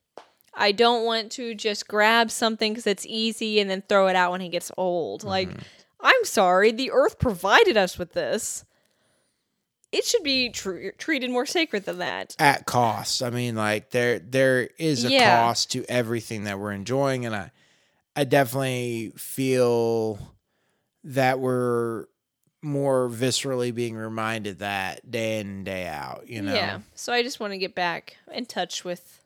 I don't want to just grab something because it's easy and then throw it out when it gets old. Like, Mm-hmm. I'm sorry, the earth provided us with this. It should be tr- treated more sacred than that. at cost. I mean, like there there is a Yeah. cost to everything that we're enjoying, and I I definitely feel that we're more viscerally being reminded that day in and day out. You know, Yeah. So I just want to get back in touch with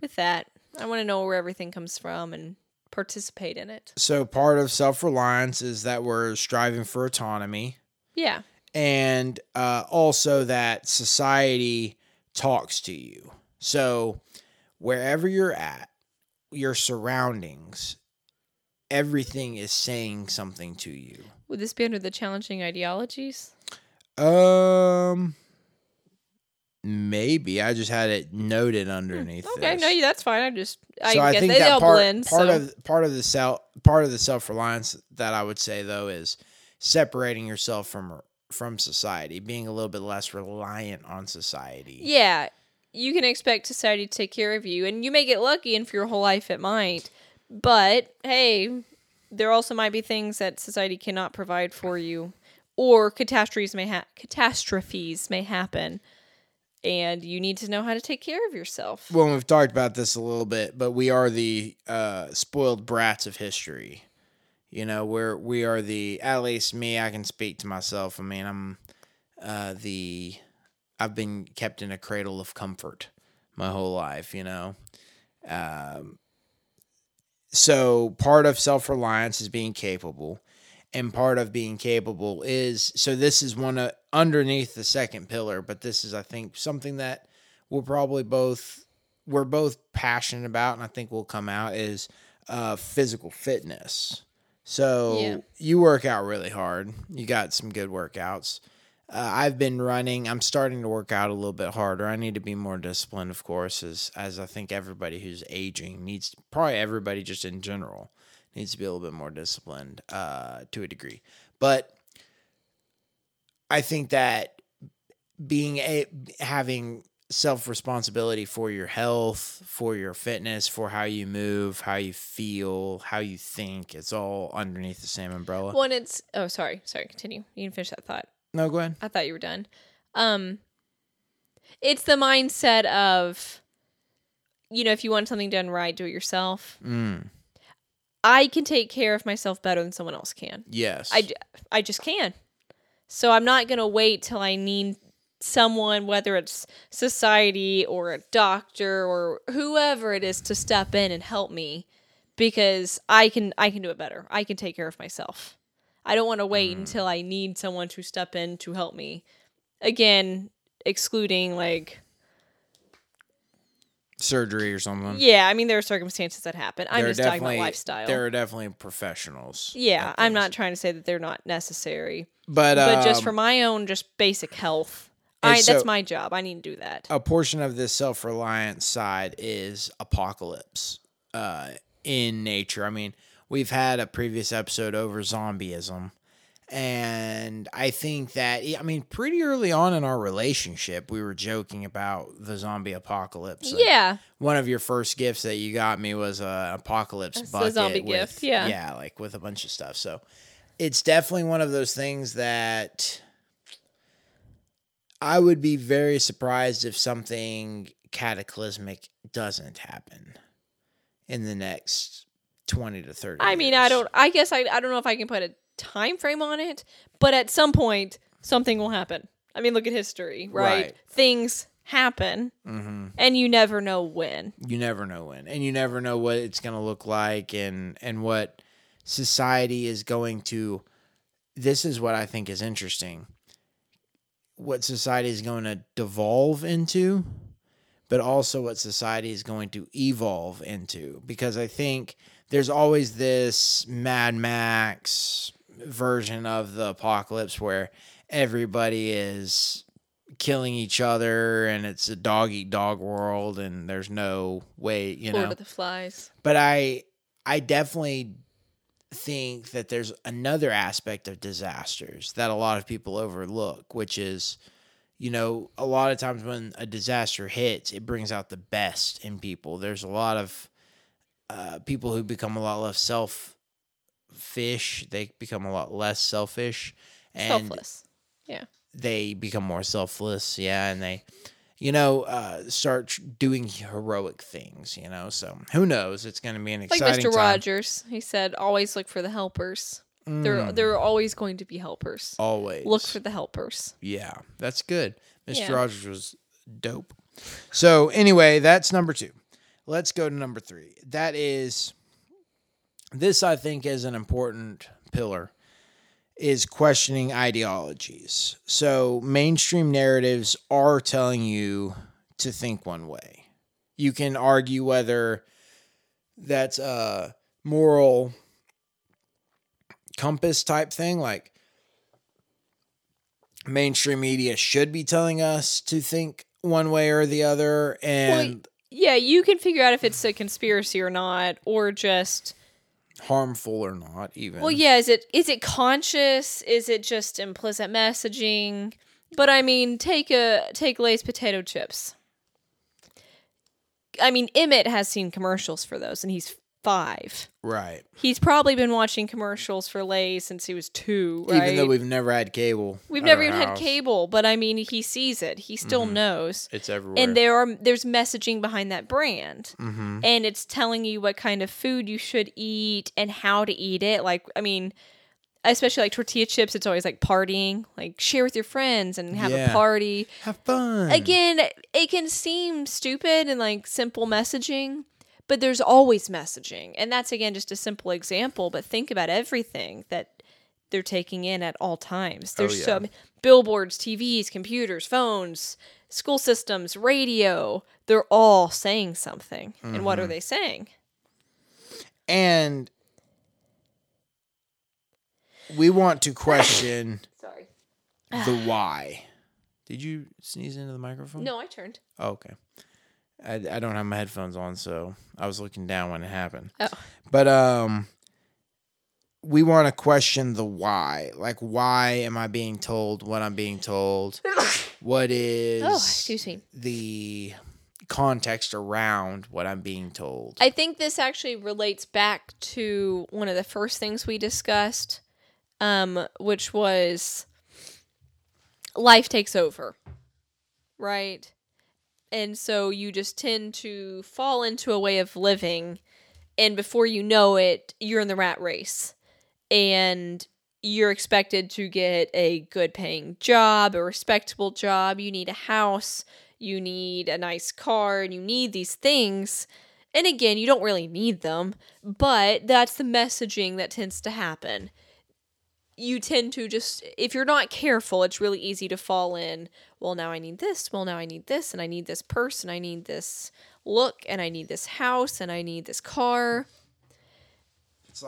with that. I want to know where everything comes from and participate in it. so part of self reliance is that we're striving for autonomy. Yeah. and uh, also that society talks to you. So wherever you're at, your surroundings, everything is saying something to you. Would this be under the challenging ideologies? Um, maybe I just had it noted underneath. Hmm, Okay, this. no, you- that's fine. I just I so I think they, that all part, blend. part so. of part of the self part of the self reliance that I would say though is separating yourself from from society, being a little bit less reliant on society. Yeah, you can expect society to take care of you, and you may get lucky, and for your whole life it might. But hey, there also might be things that society cannot provide for you, or catastrophes may ha- catastrophes may happen, and you need to know how to take care of yourself. Well, we've talked about this a little bit, but we are the uh, spoiled brats of history. You know, we're we are the at least me. I can speak to myself. I mean, I'm uh, the I've been kept in a cradle of comfort my whole life. You know, um, so part of self reliance is being capable, and part of being capable is so this is one of underneath the second pillar, but this is I think something that we'll probably both we're both passionate about, and I think will come out is uh, physical fitness. So Yeah. you work out really hard. You got some good workouts. Uh, I've been running. I'm starting to work out a little bit harder. I need to be more disciplined, of course, as as I think everybody who's aging needs. Probably everybody just in general needs to be a little bit more disciplined uh, to a degree. But I think that being a having self responsibility for your health, for your fitness, for how you move, how you feel, how you think, it's all underneath the same umbrella. When it's oh sorry sorry continue you can finish that thought. No, go ahead. I thought you were done. Um, it's the mindset of, you know, if you want something done right, do it yourself. Mm, I can take care of myself better than someone else can. yes. I, I just can. So I'm not going to wait till I need someone, whether it's society or a doctor or whoever it is, to step in and help me because I can I can do it better. I can take care of myself. I don't want to wait until I need someone to step in to help me. Again, excluding like Surgery or something. yeah, I mean there are circumstances that happen. I'm just talking about lifestyle. There are definitely professionals. yeah, I'm not trying to say that they're not necessary. But, but just um, for my own just basic health I, so- that's my job i need to do that a portion of this self reliance side is apocalypse uh, in nature. I mean, we've had a previous episode over zombieism. And I think that, I mean, pretty early on in our relationship, we were joking about the zombie apocalypse. Yeah One of your first gifts that you got me was a apocalypse That's bucket. zombie with- gift, yeah. Yeah, like with a bunch of stuff. So it's definitely one of those things that I would be very surprised if something cataclysmic doesn't happen in the next 20 to 30 i mean i don't i guess I, I don't know if i can put a time frame on it but at some point something will happen. I mean look at history right, Right. things happen Mhm. and you never know when. You never know when and you never know what it's going to look like and and what society is going to this is what i think is interesting. What society is going to devolve into but also what society is going to evolve into because i think there's always this mad max version of the apocalypse where everybody is killing each other and it's a dog eat dog world and there's no way you Lord know. of the flies. But i i definitely think that there's another aspect of disasters that a lot of people overlook which is you know a lot of times when a disaster hits it brings out the best in people. There's a lot of uh, people who become a lot less selfish they become a lot less selfish and selfless. Yeah. they become more selfless. Yeah and they you know uh start doing heroic things you know so who knows? It's going to be an exciting like mr time. rogers he said always look for the helpers. There Mm, there are always going to be helpers. Always. Look for the helpers. Yeah that's good. Mr Yeah. rogers was dope. So anyway that's number two let's go to number three that is this i think is an important pillar is questioning ideologies. So mainstream narratives are telling you to think one way. You can argue whether that's a moral compass type thing like mainstream media should be telling us to think one way or the other, and Yeah, you can figure out if it's a conspiracy or not, or just harmful or not. Even well, yeah. Is it is it conscious? Is it just implicit messaging? But I mean, take a take Lay's potato chips. I mean, Emmett has seen commercials for those, and he's five. right. He's probably been watching commercials for Lay since he was two. Right? Even though we've never had cable, We've never even had cable, but I mean, he sees it. He still Mhm. knows. It's everywhere. And there are there's messaging behind that brand. mm-hmm. And it's telling you what kind of food you should eat and how to eat it. Like, I mean, especially like tortilla chips, it's always like partying, like share with your friends and have Yeah. a party. have fun Again, it can seem stupid and like simple messaging, but there's always messaging. And that's again just a simple example, but think about everything that they're taking in at all times. Oh, There's yeah. so many billboards, TVs, computers, phones, school systems, radio. They're all saying something. And what are Mhm. they saying? and we want to question <coughs> Sorry. the why. Did you sneeze into the microphone? No, I turned. Oh, okay. I, I don't have my headphones on, so I was looking down when it happened. Oh. But um, we want to question the why. Like, why am I being told what I'm being told? <laughs> What is oh, excuse me. the context around what I'm being told? I think this actually relates back to one of the first things we discussed, um, which was life takes over, right? And so you just tend to fall into a way of living, and before you know it, you're in the rat race, and you're expected to get a good paying job, a respectable job. You need a house, you need a nice car, and you need these things. And again, you don't really need them, but that's the messaging that tends to happen. You tend to just, if you're not careful, it's really easy to fall in. Well, now I need this. Well, now I need this. And I need this purse and I need this look. And I need this house. And I need this car.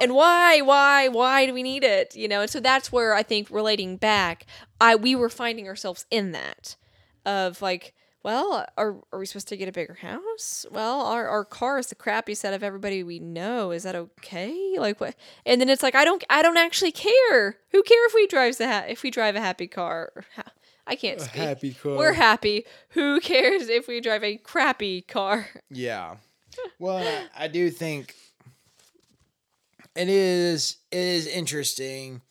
and why, why, why do we need it? You know, and so that's where I think relating back, I we were finding ourselves in that of like, well, are are we supposed to get a bigger house? Well, our our car is the crappiest out of everybody we know. Is that okay? Like what? And then it's like I don't I don't actually care. Who care if we drives a ha- if we drive a happy car? I can't speak. car. We're happy. Who cares if we drive a crappy car? <laughs> Yeah. Well, I, I do think it is it is interesting.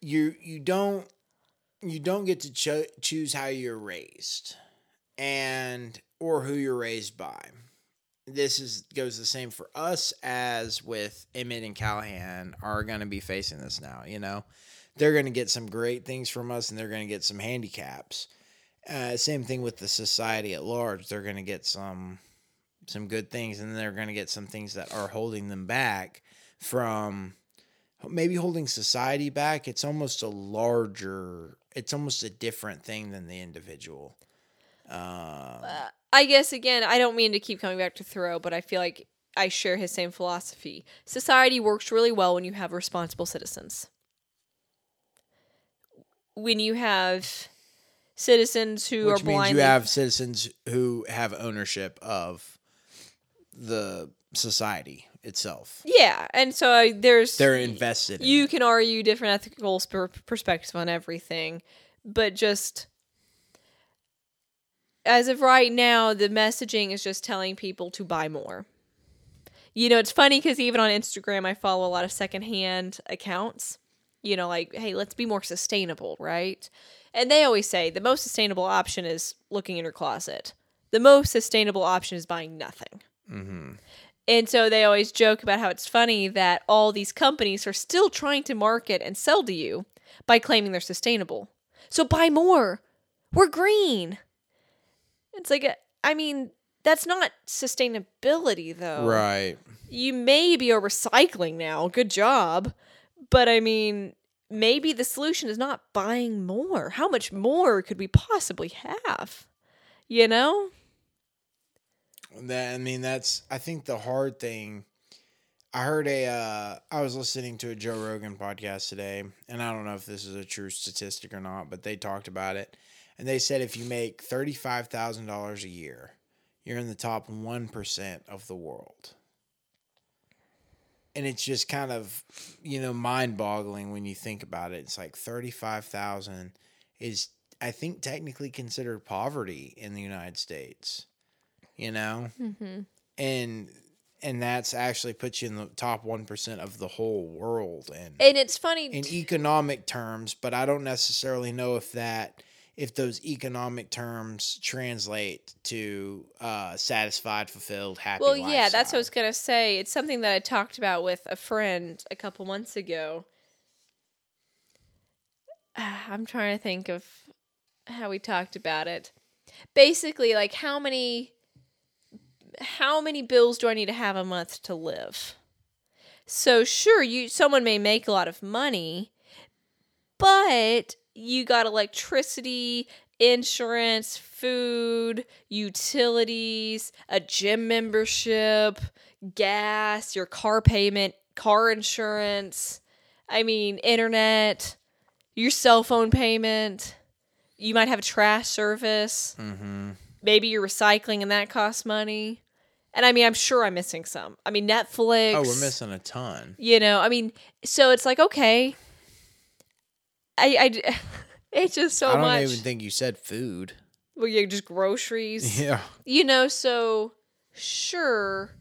You you don't you don't get to cho- choose how you're raised and or who you're raised by. This is goes the same for us as with Emmett and Callahan are going to be facing this now, you know. They're going to get some great things from us and they're going to get some handicaps. Uh, same thing with the society at large. They're going to get some some good things, and they're going to get some things that are holding them back from maybe holding society back. It's almost a larger. It's almost a different thing than the individual. Um, Uh, I guess again, I don't mean to keep coming back to Thoreau, but I feel like I share his same philosophy. Society works really well when you have responsible citizens. When you have citizens who which are means you have citizens who have ownership of the society itself. yeah, and so uh, there's They're invested. In you it. can argue different ethical sp- perspectives on everything, but just as of right now, the messaging is just telling people to buy more. You know, it's funny because even on Instagram, I follow a lot of secondhand accounts. You know, like, hey, let's be more sustainable, right? And they always say the most sustainable option is looking in your closet. The most sustainable option is buying nothing. Mhm. And so they always joke about how it's funny that all these companies are still trying to market and sell to you by claiming they're sustainable. So buy more. We're green. It's like, a, I mean, that's not sustainability though. Right. You maybe are recycling now. Good job. But I mean, maybe the solution is not buying more. How much more could we possibly have? You know? That I mean, that's I think the hard thing. I heard a. Uh, I was listening to a Joe Rogan podcast today, and I don't know if this is a true statistic or not, but they talked about it, and they said if you make $35,000 a year, you're in the top 1% of the world. And it's just kind of, you know, mind-boggling when you think about it. It's like 35,000 is I think technically considered poverty in the United States. You know? Mm-hmm. And and that's actually puts you in the top 1% of the whole world and And it's funny. in t- economic terms, but I don't necessarily know if that if those economic terms translate to uh, satisfied, fulfilled, happy. well, yeah, that's what I was gonna say. It's something that I talked about with a friend a couple months ago. <sighs> I'm trying to think of how we talked about it. Basically, like how many how many bills do I need to have a month to live? So sure, you someone may make a lot of money, but you got electricity, insurance, food, utilities, a gym membership, gas, your car payment, car insurance, I mean, internet, your cell phone payment. You might have a trash service. Mhm. Maybe you're recycling and that costs money. And I mean, I'm sure I'm missing some. I mean, Netflix. Oh, we're missing a ton. You know, I mean, so it's like, okay. I, I, <laughs> it's just so much. I don't much. even think you said food. well, yeah, just groceries. <laughs> Yeah. You know, so sure,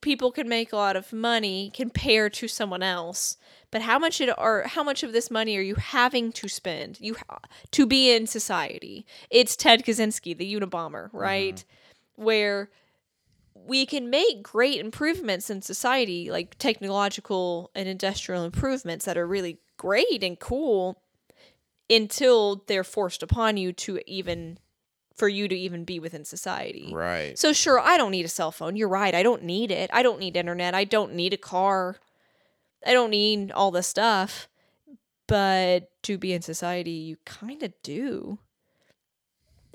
people can make a lot of money compared to someone else, but how much it or how much of this money are you having to spend you ha- to be in society? It's Ted Kaczynski, the Unabomber, right? Mm-hmm. Where we can make great improvements in society, like technological and industrial improvements that are really great and cool until they're forced upon you to even for you to even be within society. Right. So sure, I don't need a cell phone. You're right. I don't need it. I don't need internet. I don't need a car. I don't need all this stuff. But to be in society, you kind of do.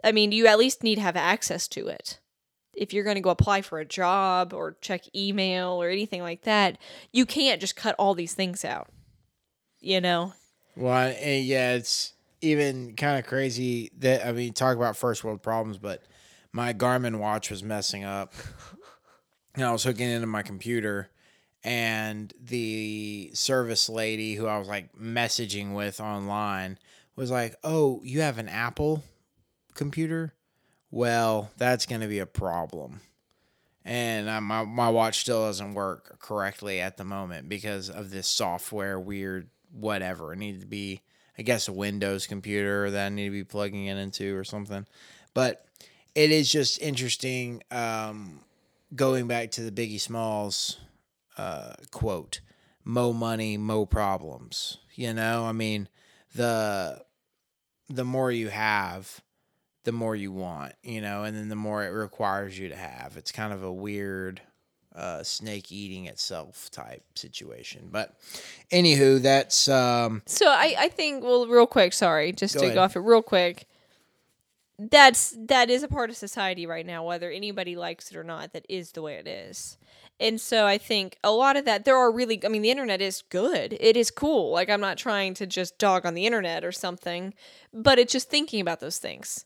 I mean, you at least need to have access to it. If you're going to go apply for a job or check email or anything like that, you can't just cut all these things out. You know? Well, and yeah, it's even kind of crazy that I mean, talk about first world problems, but my Garmin watch was messing up, and I was hooking into my computer, and the service lady who I was like messaging with online was like, "Oh, you have an Apple computer? Well, that's going to be a problem." And my my watch still doesn't work correctly at the moment because of this software weird whatever. It needed to be, I guess, a Windows computer that I need to be plugging it into or something. But it is just interesting. Um, going back to the Biggie Smalls uh, quote, "Mo money, mo problems." You know, I mean, the the more you have, the more you want. You know, and then the more it requires you to have. It's kind of a weird uh, snake eating itself type situation. But anywho, that's um, So I, I think well real quick, sorry, just Go to ahead. go off it real quick. That's that is a part of society right now, whether anybody likes it or not, that is the way it is. And so I think a lot of that there are really I mean the internet is good. It is cool. Like I'm not trying to just dog on the internet or something, but it's just thinking about those things.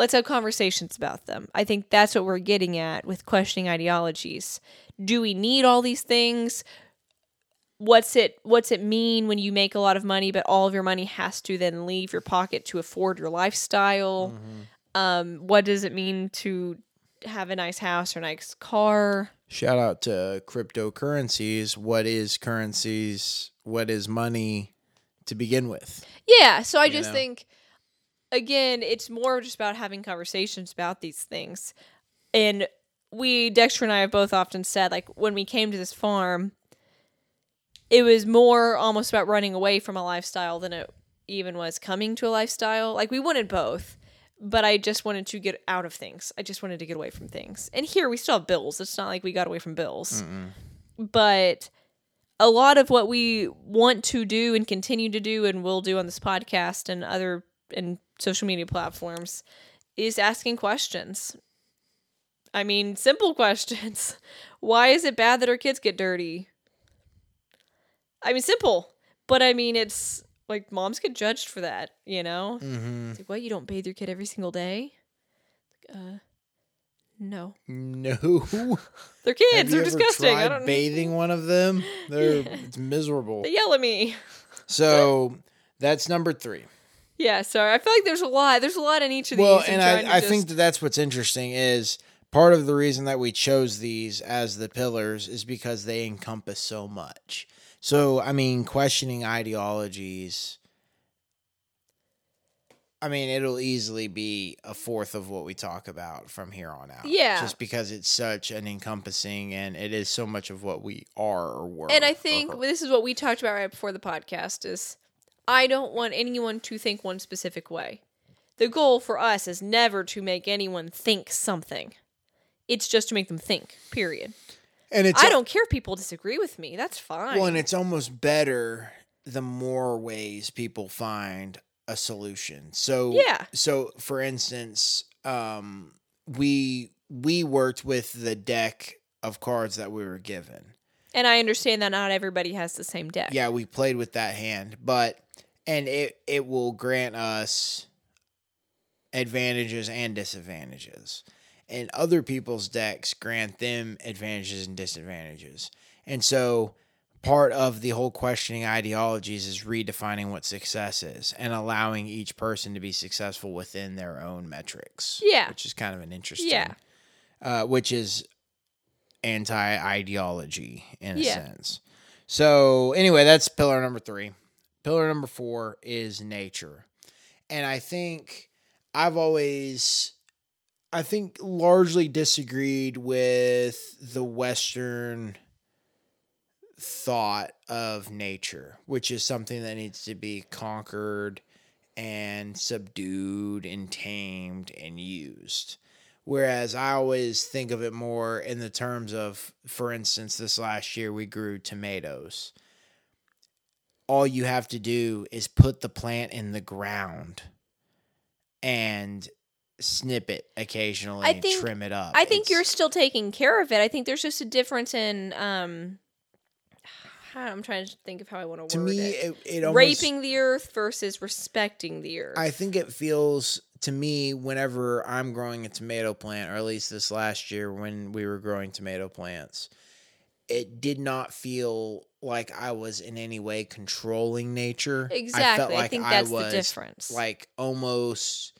Let's have conversations about them. I think that's what we're getting at with questioning ideologies. Do we need all these things? what's it what's it mean when you make a lot of money but all of your money has to then leave your pocket to afford your lifestyle um what does it mean to have a nice house or nice car shout out to cryptocurrencies. What is currencies? What is money to begin with? yeah so i You just know? think again it's more just about having conversations about these things and we dexter and i have both often said like when we came to this farm it was more almost about running away from a lifestyle than it even was coming to a lifestyle. Like we wanted both, but I just wanted to get out of things. I just wanted to get away from things. And here we still have bills. It's not like we got away from bills. But a lot of what we want to do and continue to do and will do on this podcast and other and social media platforms is asking questions. I mean, simple <laughs> questions. Why is it bad that our kids get dirty? I mean, simple, but I mean, it's like moms get judged for that, you know? Mm-hmm. Like, what? You don't bathe your kid every single day? Uh, no. No. <laughs> They're kids. They're disgusting. I don't bathing one of them? <laughs> They're Yeah. it's miserable. They yell at me. So that's number three. Yeah, so I feel like there's a lot. There's a lot in each of these. Well, and I, I think that that's what's interesting is part of the reason that we chose these as the pillars is because they encompass so much. So, I mean, questioning ideologies. I mean, it'll easily be a fourth of what we talk about from here on out. Yeah. Just because it's such an encompassing and it is so much of what we are or were. and I think this is what we talked about right before the podcast is I don't want anyone to think one specific way. The goal for us is never to make anyone think something. It's just to make them think. Period. and it's I don't care if people disagree with me. That's fine. Well, and it's almost better the more ways people find a solution. So Yeah. So for instance, um, we we worked with the deck of cards that we were given. and I understand that not everybody has the same deck. Yeah, we played with that hand, but and it it will grant us advantages and disadvantages. And other people's decks grant them advantages and disadvantages. And so part of the whole questioning ideologies is redefining what success is and allowing each person to be successful within their own metrics. Yeah. Which is kind of an interesting Yeah. uh, which is anti ideology in a Yeah. sense. So, anyway, that's pillar number three. Pillar number four is nature. And I think I've always, I think, largely disagreed with the Western thought of nature, which is something that needs to be conquered and subdued and tamed and used. Whereas I always think of it more in the terms of, for instance, this last year we grew tomatoes. All you have to do is put the plant in the ground and snip it occasionally I and think- trim it up. I think you're still taking care of it. I think there's just a difference in um <sighs> I'm trying to think of how I want to to word me it. it, it almost, Raping the earth versus respecting the earth. I think it feels to me whenever I'm growing a tomato plant, or at least this last year when we were growing tomato plants, it did not feel like I was in any way controlling nature. exactly. I felt I, like think I that's was the difference. like almost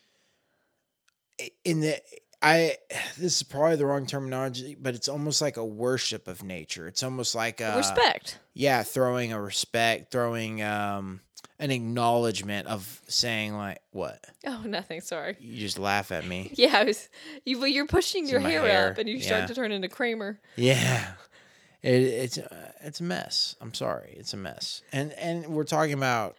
in the I <sighs> this is probably the wrong terminology, but it's almost like a worship of nature. It's almost like a respect. yeah, throwing a respect, throwing um an acknowledgement of saying like what? Oh, <laughs> nothing. Sorry. You just laugh at me. <laughs> Yeah, I was. You, well, you're pushing It's your hair, hair, up, and you start to turn into Kramer. Yeah. It, it's uh, it's a mess. I'm sorry, it's a mess. And and we're talking about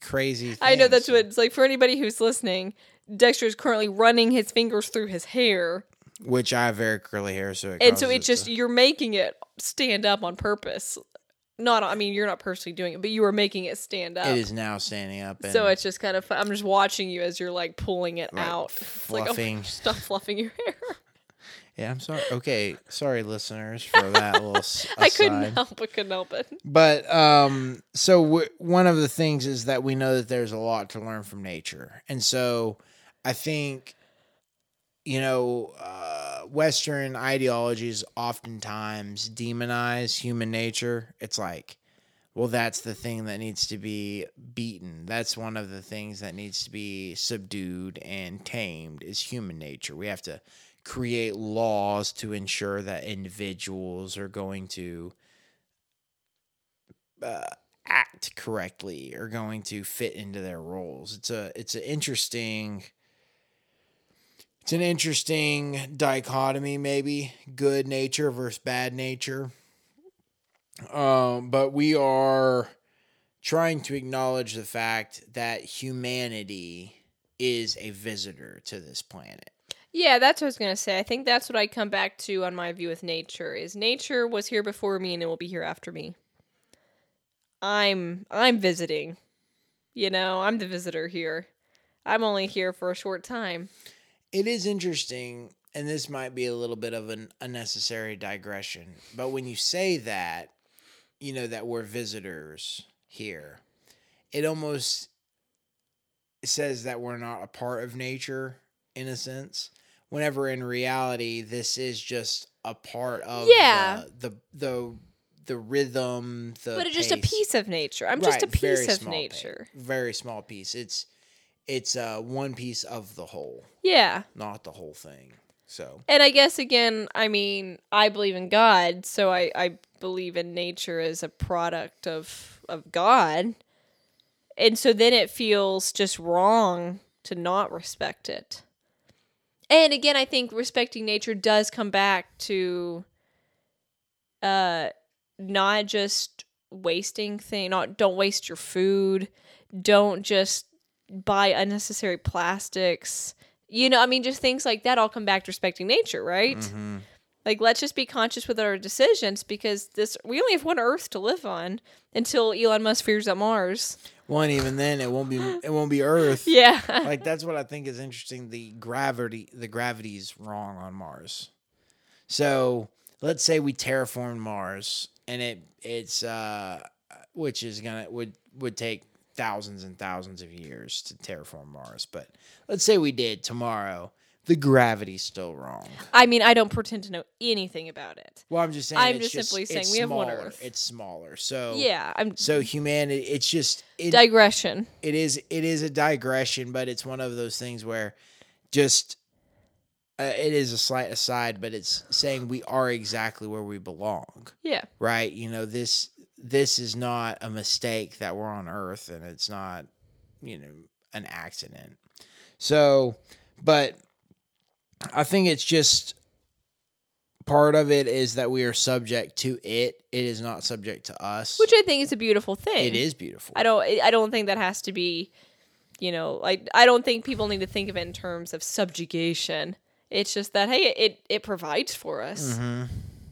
crazy. Things. I know that's what it's like for anybody who's listening. Dexter is currently running his fingers through his hair, Which I have very curly hair, so it and so it's just to- you're making it stand up on purpose. Not, I mean, you're not personally doing it, but you are making it stand up. it is now standing up. And So it's just kind of fun. I'm just watching you as you're like pulling it out. It's like, oh, fluffing. stop fluffing your <laughs> hair. Yeah. I'm sorry. Okay, sorry, listeners, for that little. <laughs> s- I couldn't aside. help it. Couldn't help it. But um, so w- one of the things is that we know that there's a lot to learn from nature, and so I think, you know, uh, Western ideologies oftentimes demonize human nature. It's like, well, that's the thing that needs to be beaten. That's one of the things that needs to be subdued and tamed is human nature. We have to create laws to ensure that individuals are going to uh, act correctly are going to fit into their roles. It's a it's an interesting it's an interesting dichotomy maybe good nature versus bad nature. Um but we are trying to acknowledge the fact that humanity is a visitor to this planet. Yeah, that's what I was gonna say. I think that's what I come back to on my view with nature. Is nature was here before me and it will be here after me. I'm I'm visiting. You know, I'm the visitor here. I'm only here for a short time. It is interesting, and this might be a little bit of an unnecessary digression, but when you say that, you know, that we're visitors here, it almost says that we're not a part of nature in a sense. Whenever in reality, this is just a part of Yeah. the the the, the rhythm. The but it's just a piece of nature. I'm just a piece of nature. very small piece. It's it's uh one piece of the whole, Yeah. not the whole thing. So And I guess again, I mean, I believe in God, so I, I believe in nature as a product of of God. And so then it feels just wrong to not respect it. And again, I think respecting nature does come back to uh not just wasting thing not don't waste your food, don't just buy unnecessary plastics. You know, I mean, just things like that all come back to respecting nature, right? mhm. Like, let's just be conscious with our decisions because this we only have one Earth to live on until Elon Musk figures out Mars. one even then it won't be <laughs> it won't be Earth. Yeah, like that's what I think is interesting. The gravity, the gravity's wrong on Mars. So let's say we terraform Mars, and it it's uh, which is gonna would would take thousands and thousands of years to terraform Mars. But let's say we did tomorrow. The gravity's still wrong. I mean, I don't pretend to know anything about it. Well, I'm just saying. I'm it's just simply saying we have one. Earth. It's smaller. So Yeah, I'm So humanity, it's just it, digression. it is it is a digression, but it's one of those things where just uh, it is a slight aside, but it's saying we are exactly where we belong, Yeah, right? You know this this is not a mistake that we're on Earth, and it's not you know an accident. So, but I think it's just part of it is that we are subject to it. It is not subject to us. which I think is a beautiful thing. it is beautiful. I don't. I don't think that has to be, you know, like I don't think people need to think of it in terms of subjugation. It's just that hey, it it provides for us, Mhm.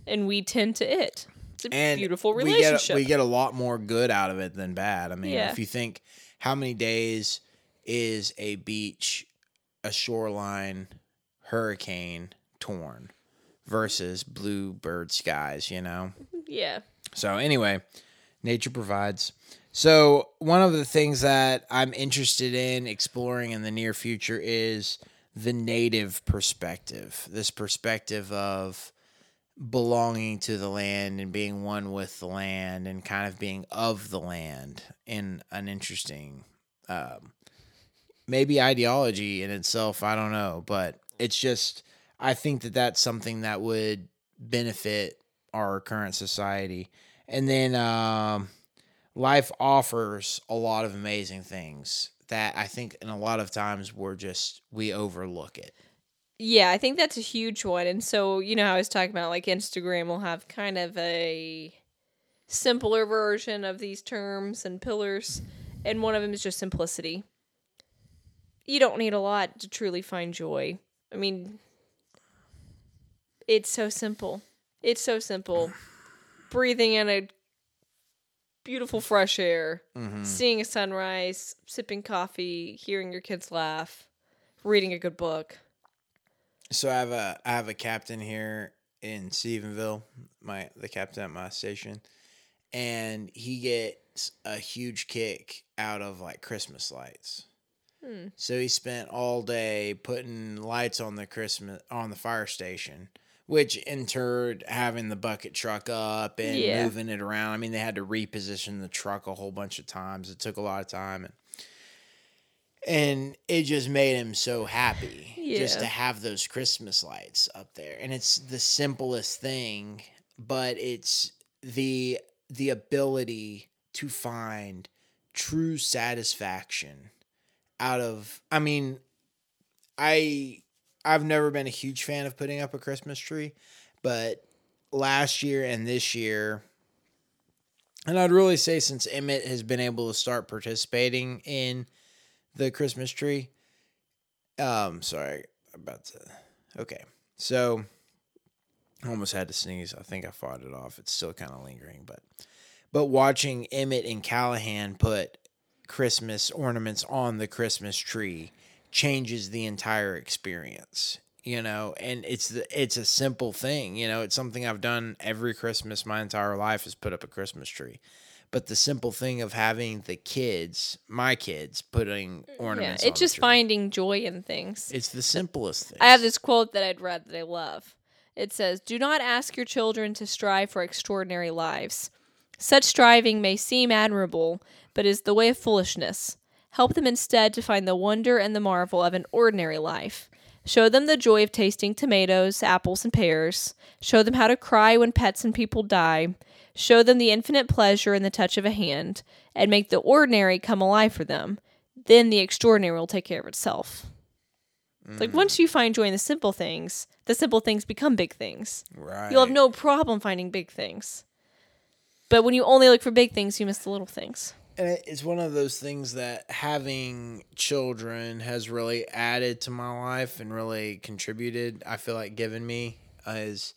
and we tend to it. It's a and beautiful we relationship. get, we get a lot more good out of it than bad. I mean, Yeah. if you think how many days is a beach, a shoreline, hurricane torn versus bluebird skies, you know? <laughs> yeah. So anyway, nature provides. So one of the things that I'm interested in exploring in the near future is the native perspective. This perspective of belonging to the land and being one with the land and kind of being of the land in an interesting um, maybe ideology in itself i don't know but it's just i think that that's something that would benefit our current society and then um, life offers a lot of amazing things that i think in a lot of times we're just we overlook it Yeah, I think that's a huge one. And so, you know, I was talking about like Instagram will have kind of a simpler version of these terms and pillars. And one of them is just simplicity. You don't need a lot to truly find joy. I mean, it's so simple. It's so simple. Breathing in a beautiful fresh air, mm-hmm. seeing a sunrise, sipping coffee, hearing your kids laugh, reading a good book. So I have a I have a captain here in Stephenville, my the captain at my station, and he gets a huge kick out of like Christmas lights. Hmm. So he spent all day putting lights on the Christmas on the fire station, which interred having the bucket truck up and Yeah. moving it around. I mean, they had to reposition the truck a whole bunch of times. It took a lot of time and and it just made him so happy just to have those Christmas lights up there. And it's the simplest thing, but it's the the ability to find true satisfaction out of I mean I I've never been a huge fan of putting up a Christmas tree, but last year and this year and I'd really say since Emmett has been able to start participating in the Christmas tree. Um, sorry, about to. Okay, so I almost had to sneeze. I think I fought it off. It's still kind of lingering, but but watching Emmett and Callahan put Christmas ornaments on the Christmas tree changes the entire experience. You know, and it's the it's a simple thing. You know, it's something I've done every Christmas my entire life is put up a Christmas tree. but the simple thing of having the kids, my kids, putting Yeah, ornaments. on it's just finding joy in things. It's the simplest thing. I have this quote that I'd read that I love. It says, Do not ask your children to strive for extraordinary lives. Such striving may seem admirable, but is the way of foolishness. Help them instead to find the wonder and the marvel of an ordinary life. Show them the joy of tasting tomatoes, apples, and pears. Show them how to cry when pets and people die. Show them the infinite pleasure in the touch of a hand, and make the ordinary come alive for them. Then the extraordinary will take care of itself. It's like once mm. you find joy in the simple things, the simple things become big things. right. You'll have no problem finding big things. But when you only look for big things, you miss the little things. And it's one of those things that having children has really added to my life and really contributed. I feel like given me uh, is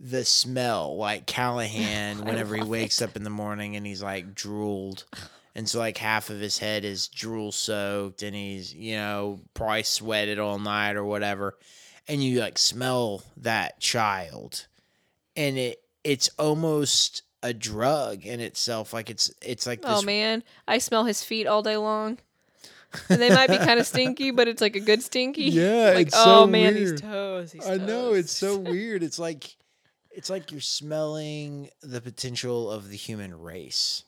the smell, like Callahan, <laughs> whenever he wakes up in the morning and he's like drooled. And so, like, half of his head is drool soaked, and he's, you know, probably sweated all night or whatever. And you, like, smell that child. And it it's almost a drug in itself. Like, it's, it's like oh, this Oh man, I smell his feet all day long. And they might be kind of <laughs> stinky, but it's like a good stinky. Yeah, like it's oh so man, weird. these toes. These I know it's so <laughs> weird. It's like it's like you're smelling the potential of the human race.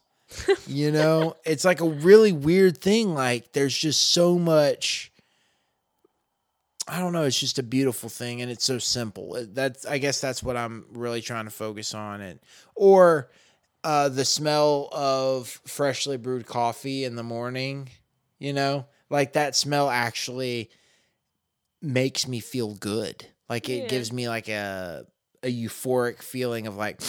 you know, <laughs> it's like a really weird thing. Like there's just so much. I don't know. It's just a beautiful thing, and it's so simple. It- That's I guess that's what I'm really trying to focus on, and or uh, the smell of freshly brewed coffee in the morning. You know, like that smell actually makes me feel good. Like it Yeah. gives me like a a euphoric feeling of like,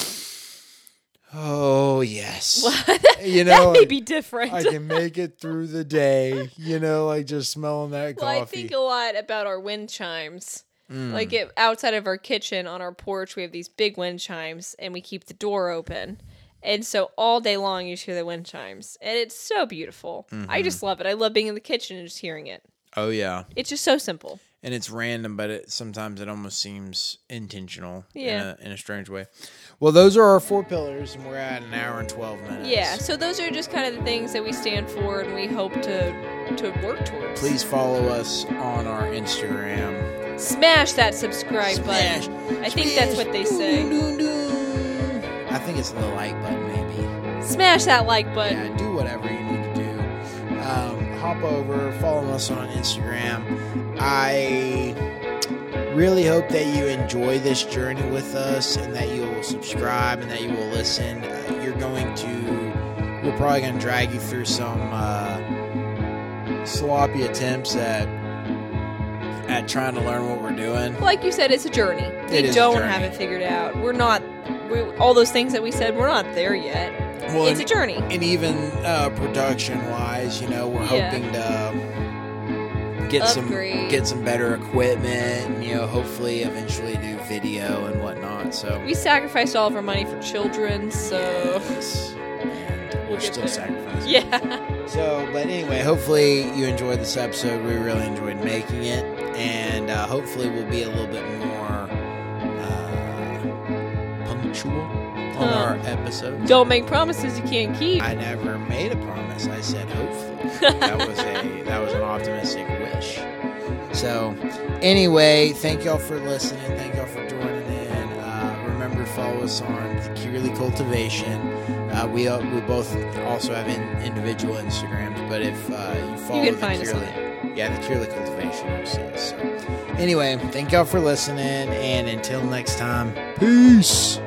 oh yes, What? You <laughs> know that may be different. I can make it through the day. You know, like just smelling that well, I think a lot about our wind chimes. Mm. Like it, outside of our kitchen on our porch, we have these big wind chimes, and we keep the door open. And so all day long, you just hear the wind chimes, and it's so beautiful. I Mhm. just love it. I love being in the kitchen and just hearing it. oh yeah, It's just so simple. And it's random, but it sometimes it almost seems intentional. Yeah. in a, in a strange way. Well, those are our four pillars, and we're at an hour and twelve minutes. Yeah. So those are just kind of the things that we stand for, and we hope to to work towards. Please follow us on our Instagram. smash that subscribe Smash, button. I think that's what they say. Doo, doo, doo. I think it's the like button, maybe. Smash that like button. Yeah, do whatever you need to do. Um, hop over, follow us on Instagram. I really hope that you enjoy this journey with us and that you will subscribe and that you will listen. Uh, you're going to, we're probably going to drag you through some uh, sloppy attempts at at trying to learn what we're doing. Like you said, it's a journey. We It is don't journey. have it figured out. We're not. We, all those things that we said, we're not there yet. Well, it's a journey. and even uh, production wise, you know, we're Yeah. hoping to get some get some better equipment. And, you know, hopefully, eventually do video and whatnot. So We sacrificed all of our money for children, so Yes. and We'll we're still there. sacrificing. yeah. So, but anyway, hopefully you enjoyed this episode. We really enjoyed making it, and uh, hopefully we'll be a little bit more uh, punctual on Huh. our episodes. Don't make promises you can't keep. I never made a promise. I said hopefully. That was a that was an optimistic wish. So, anyway, thank y'all for listening. Thank y'all for joining in. Uh, remember, follow us on the Cearley Cultivation. Uh, we uh, we both also have in, individual Instagrams, but if uh, you follow you can the find us on yeah, the Cearley Cultivation, you'll see us. So, anyway, thank y'all for listening, and until next time, peace.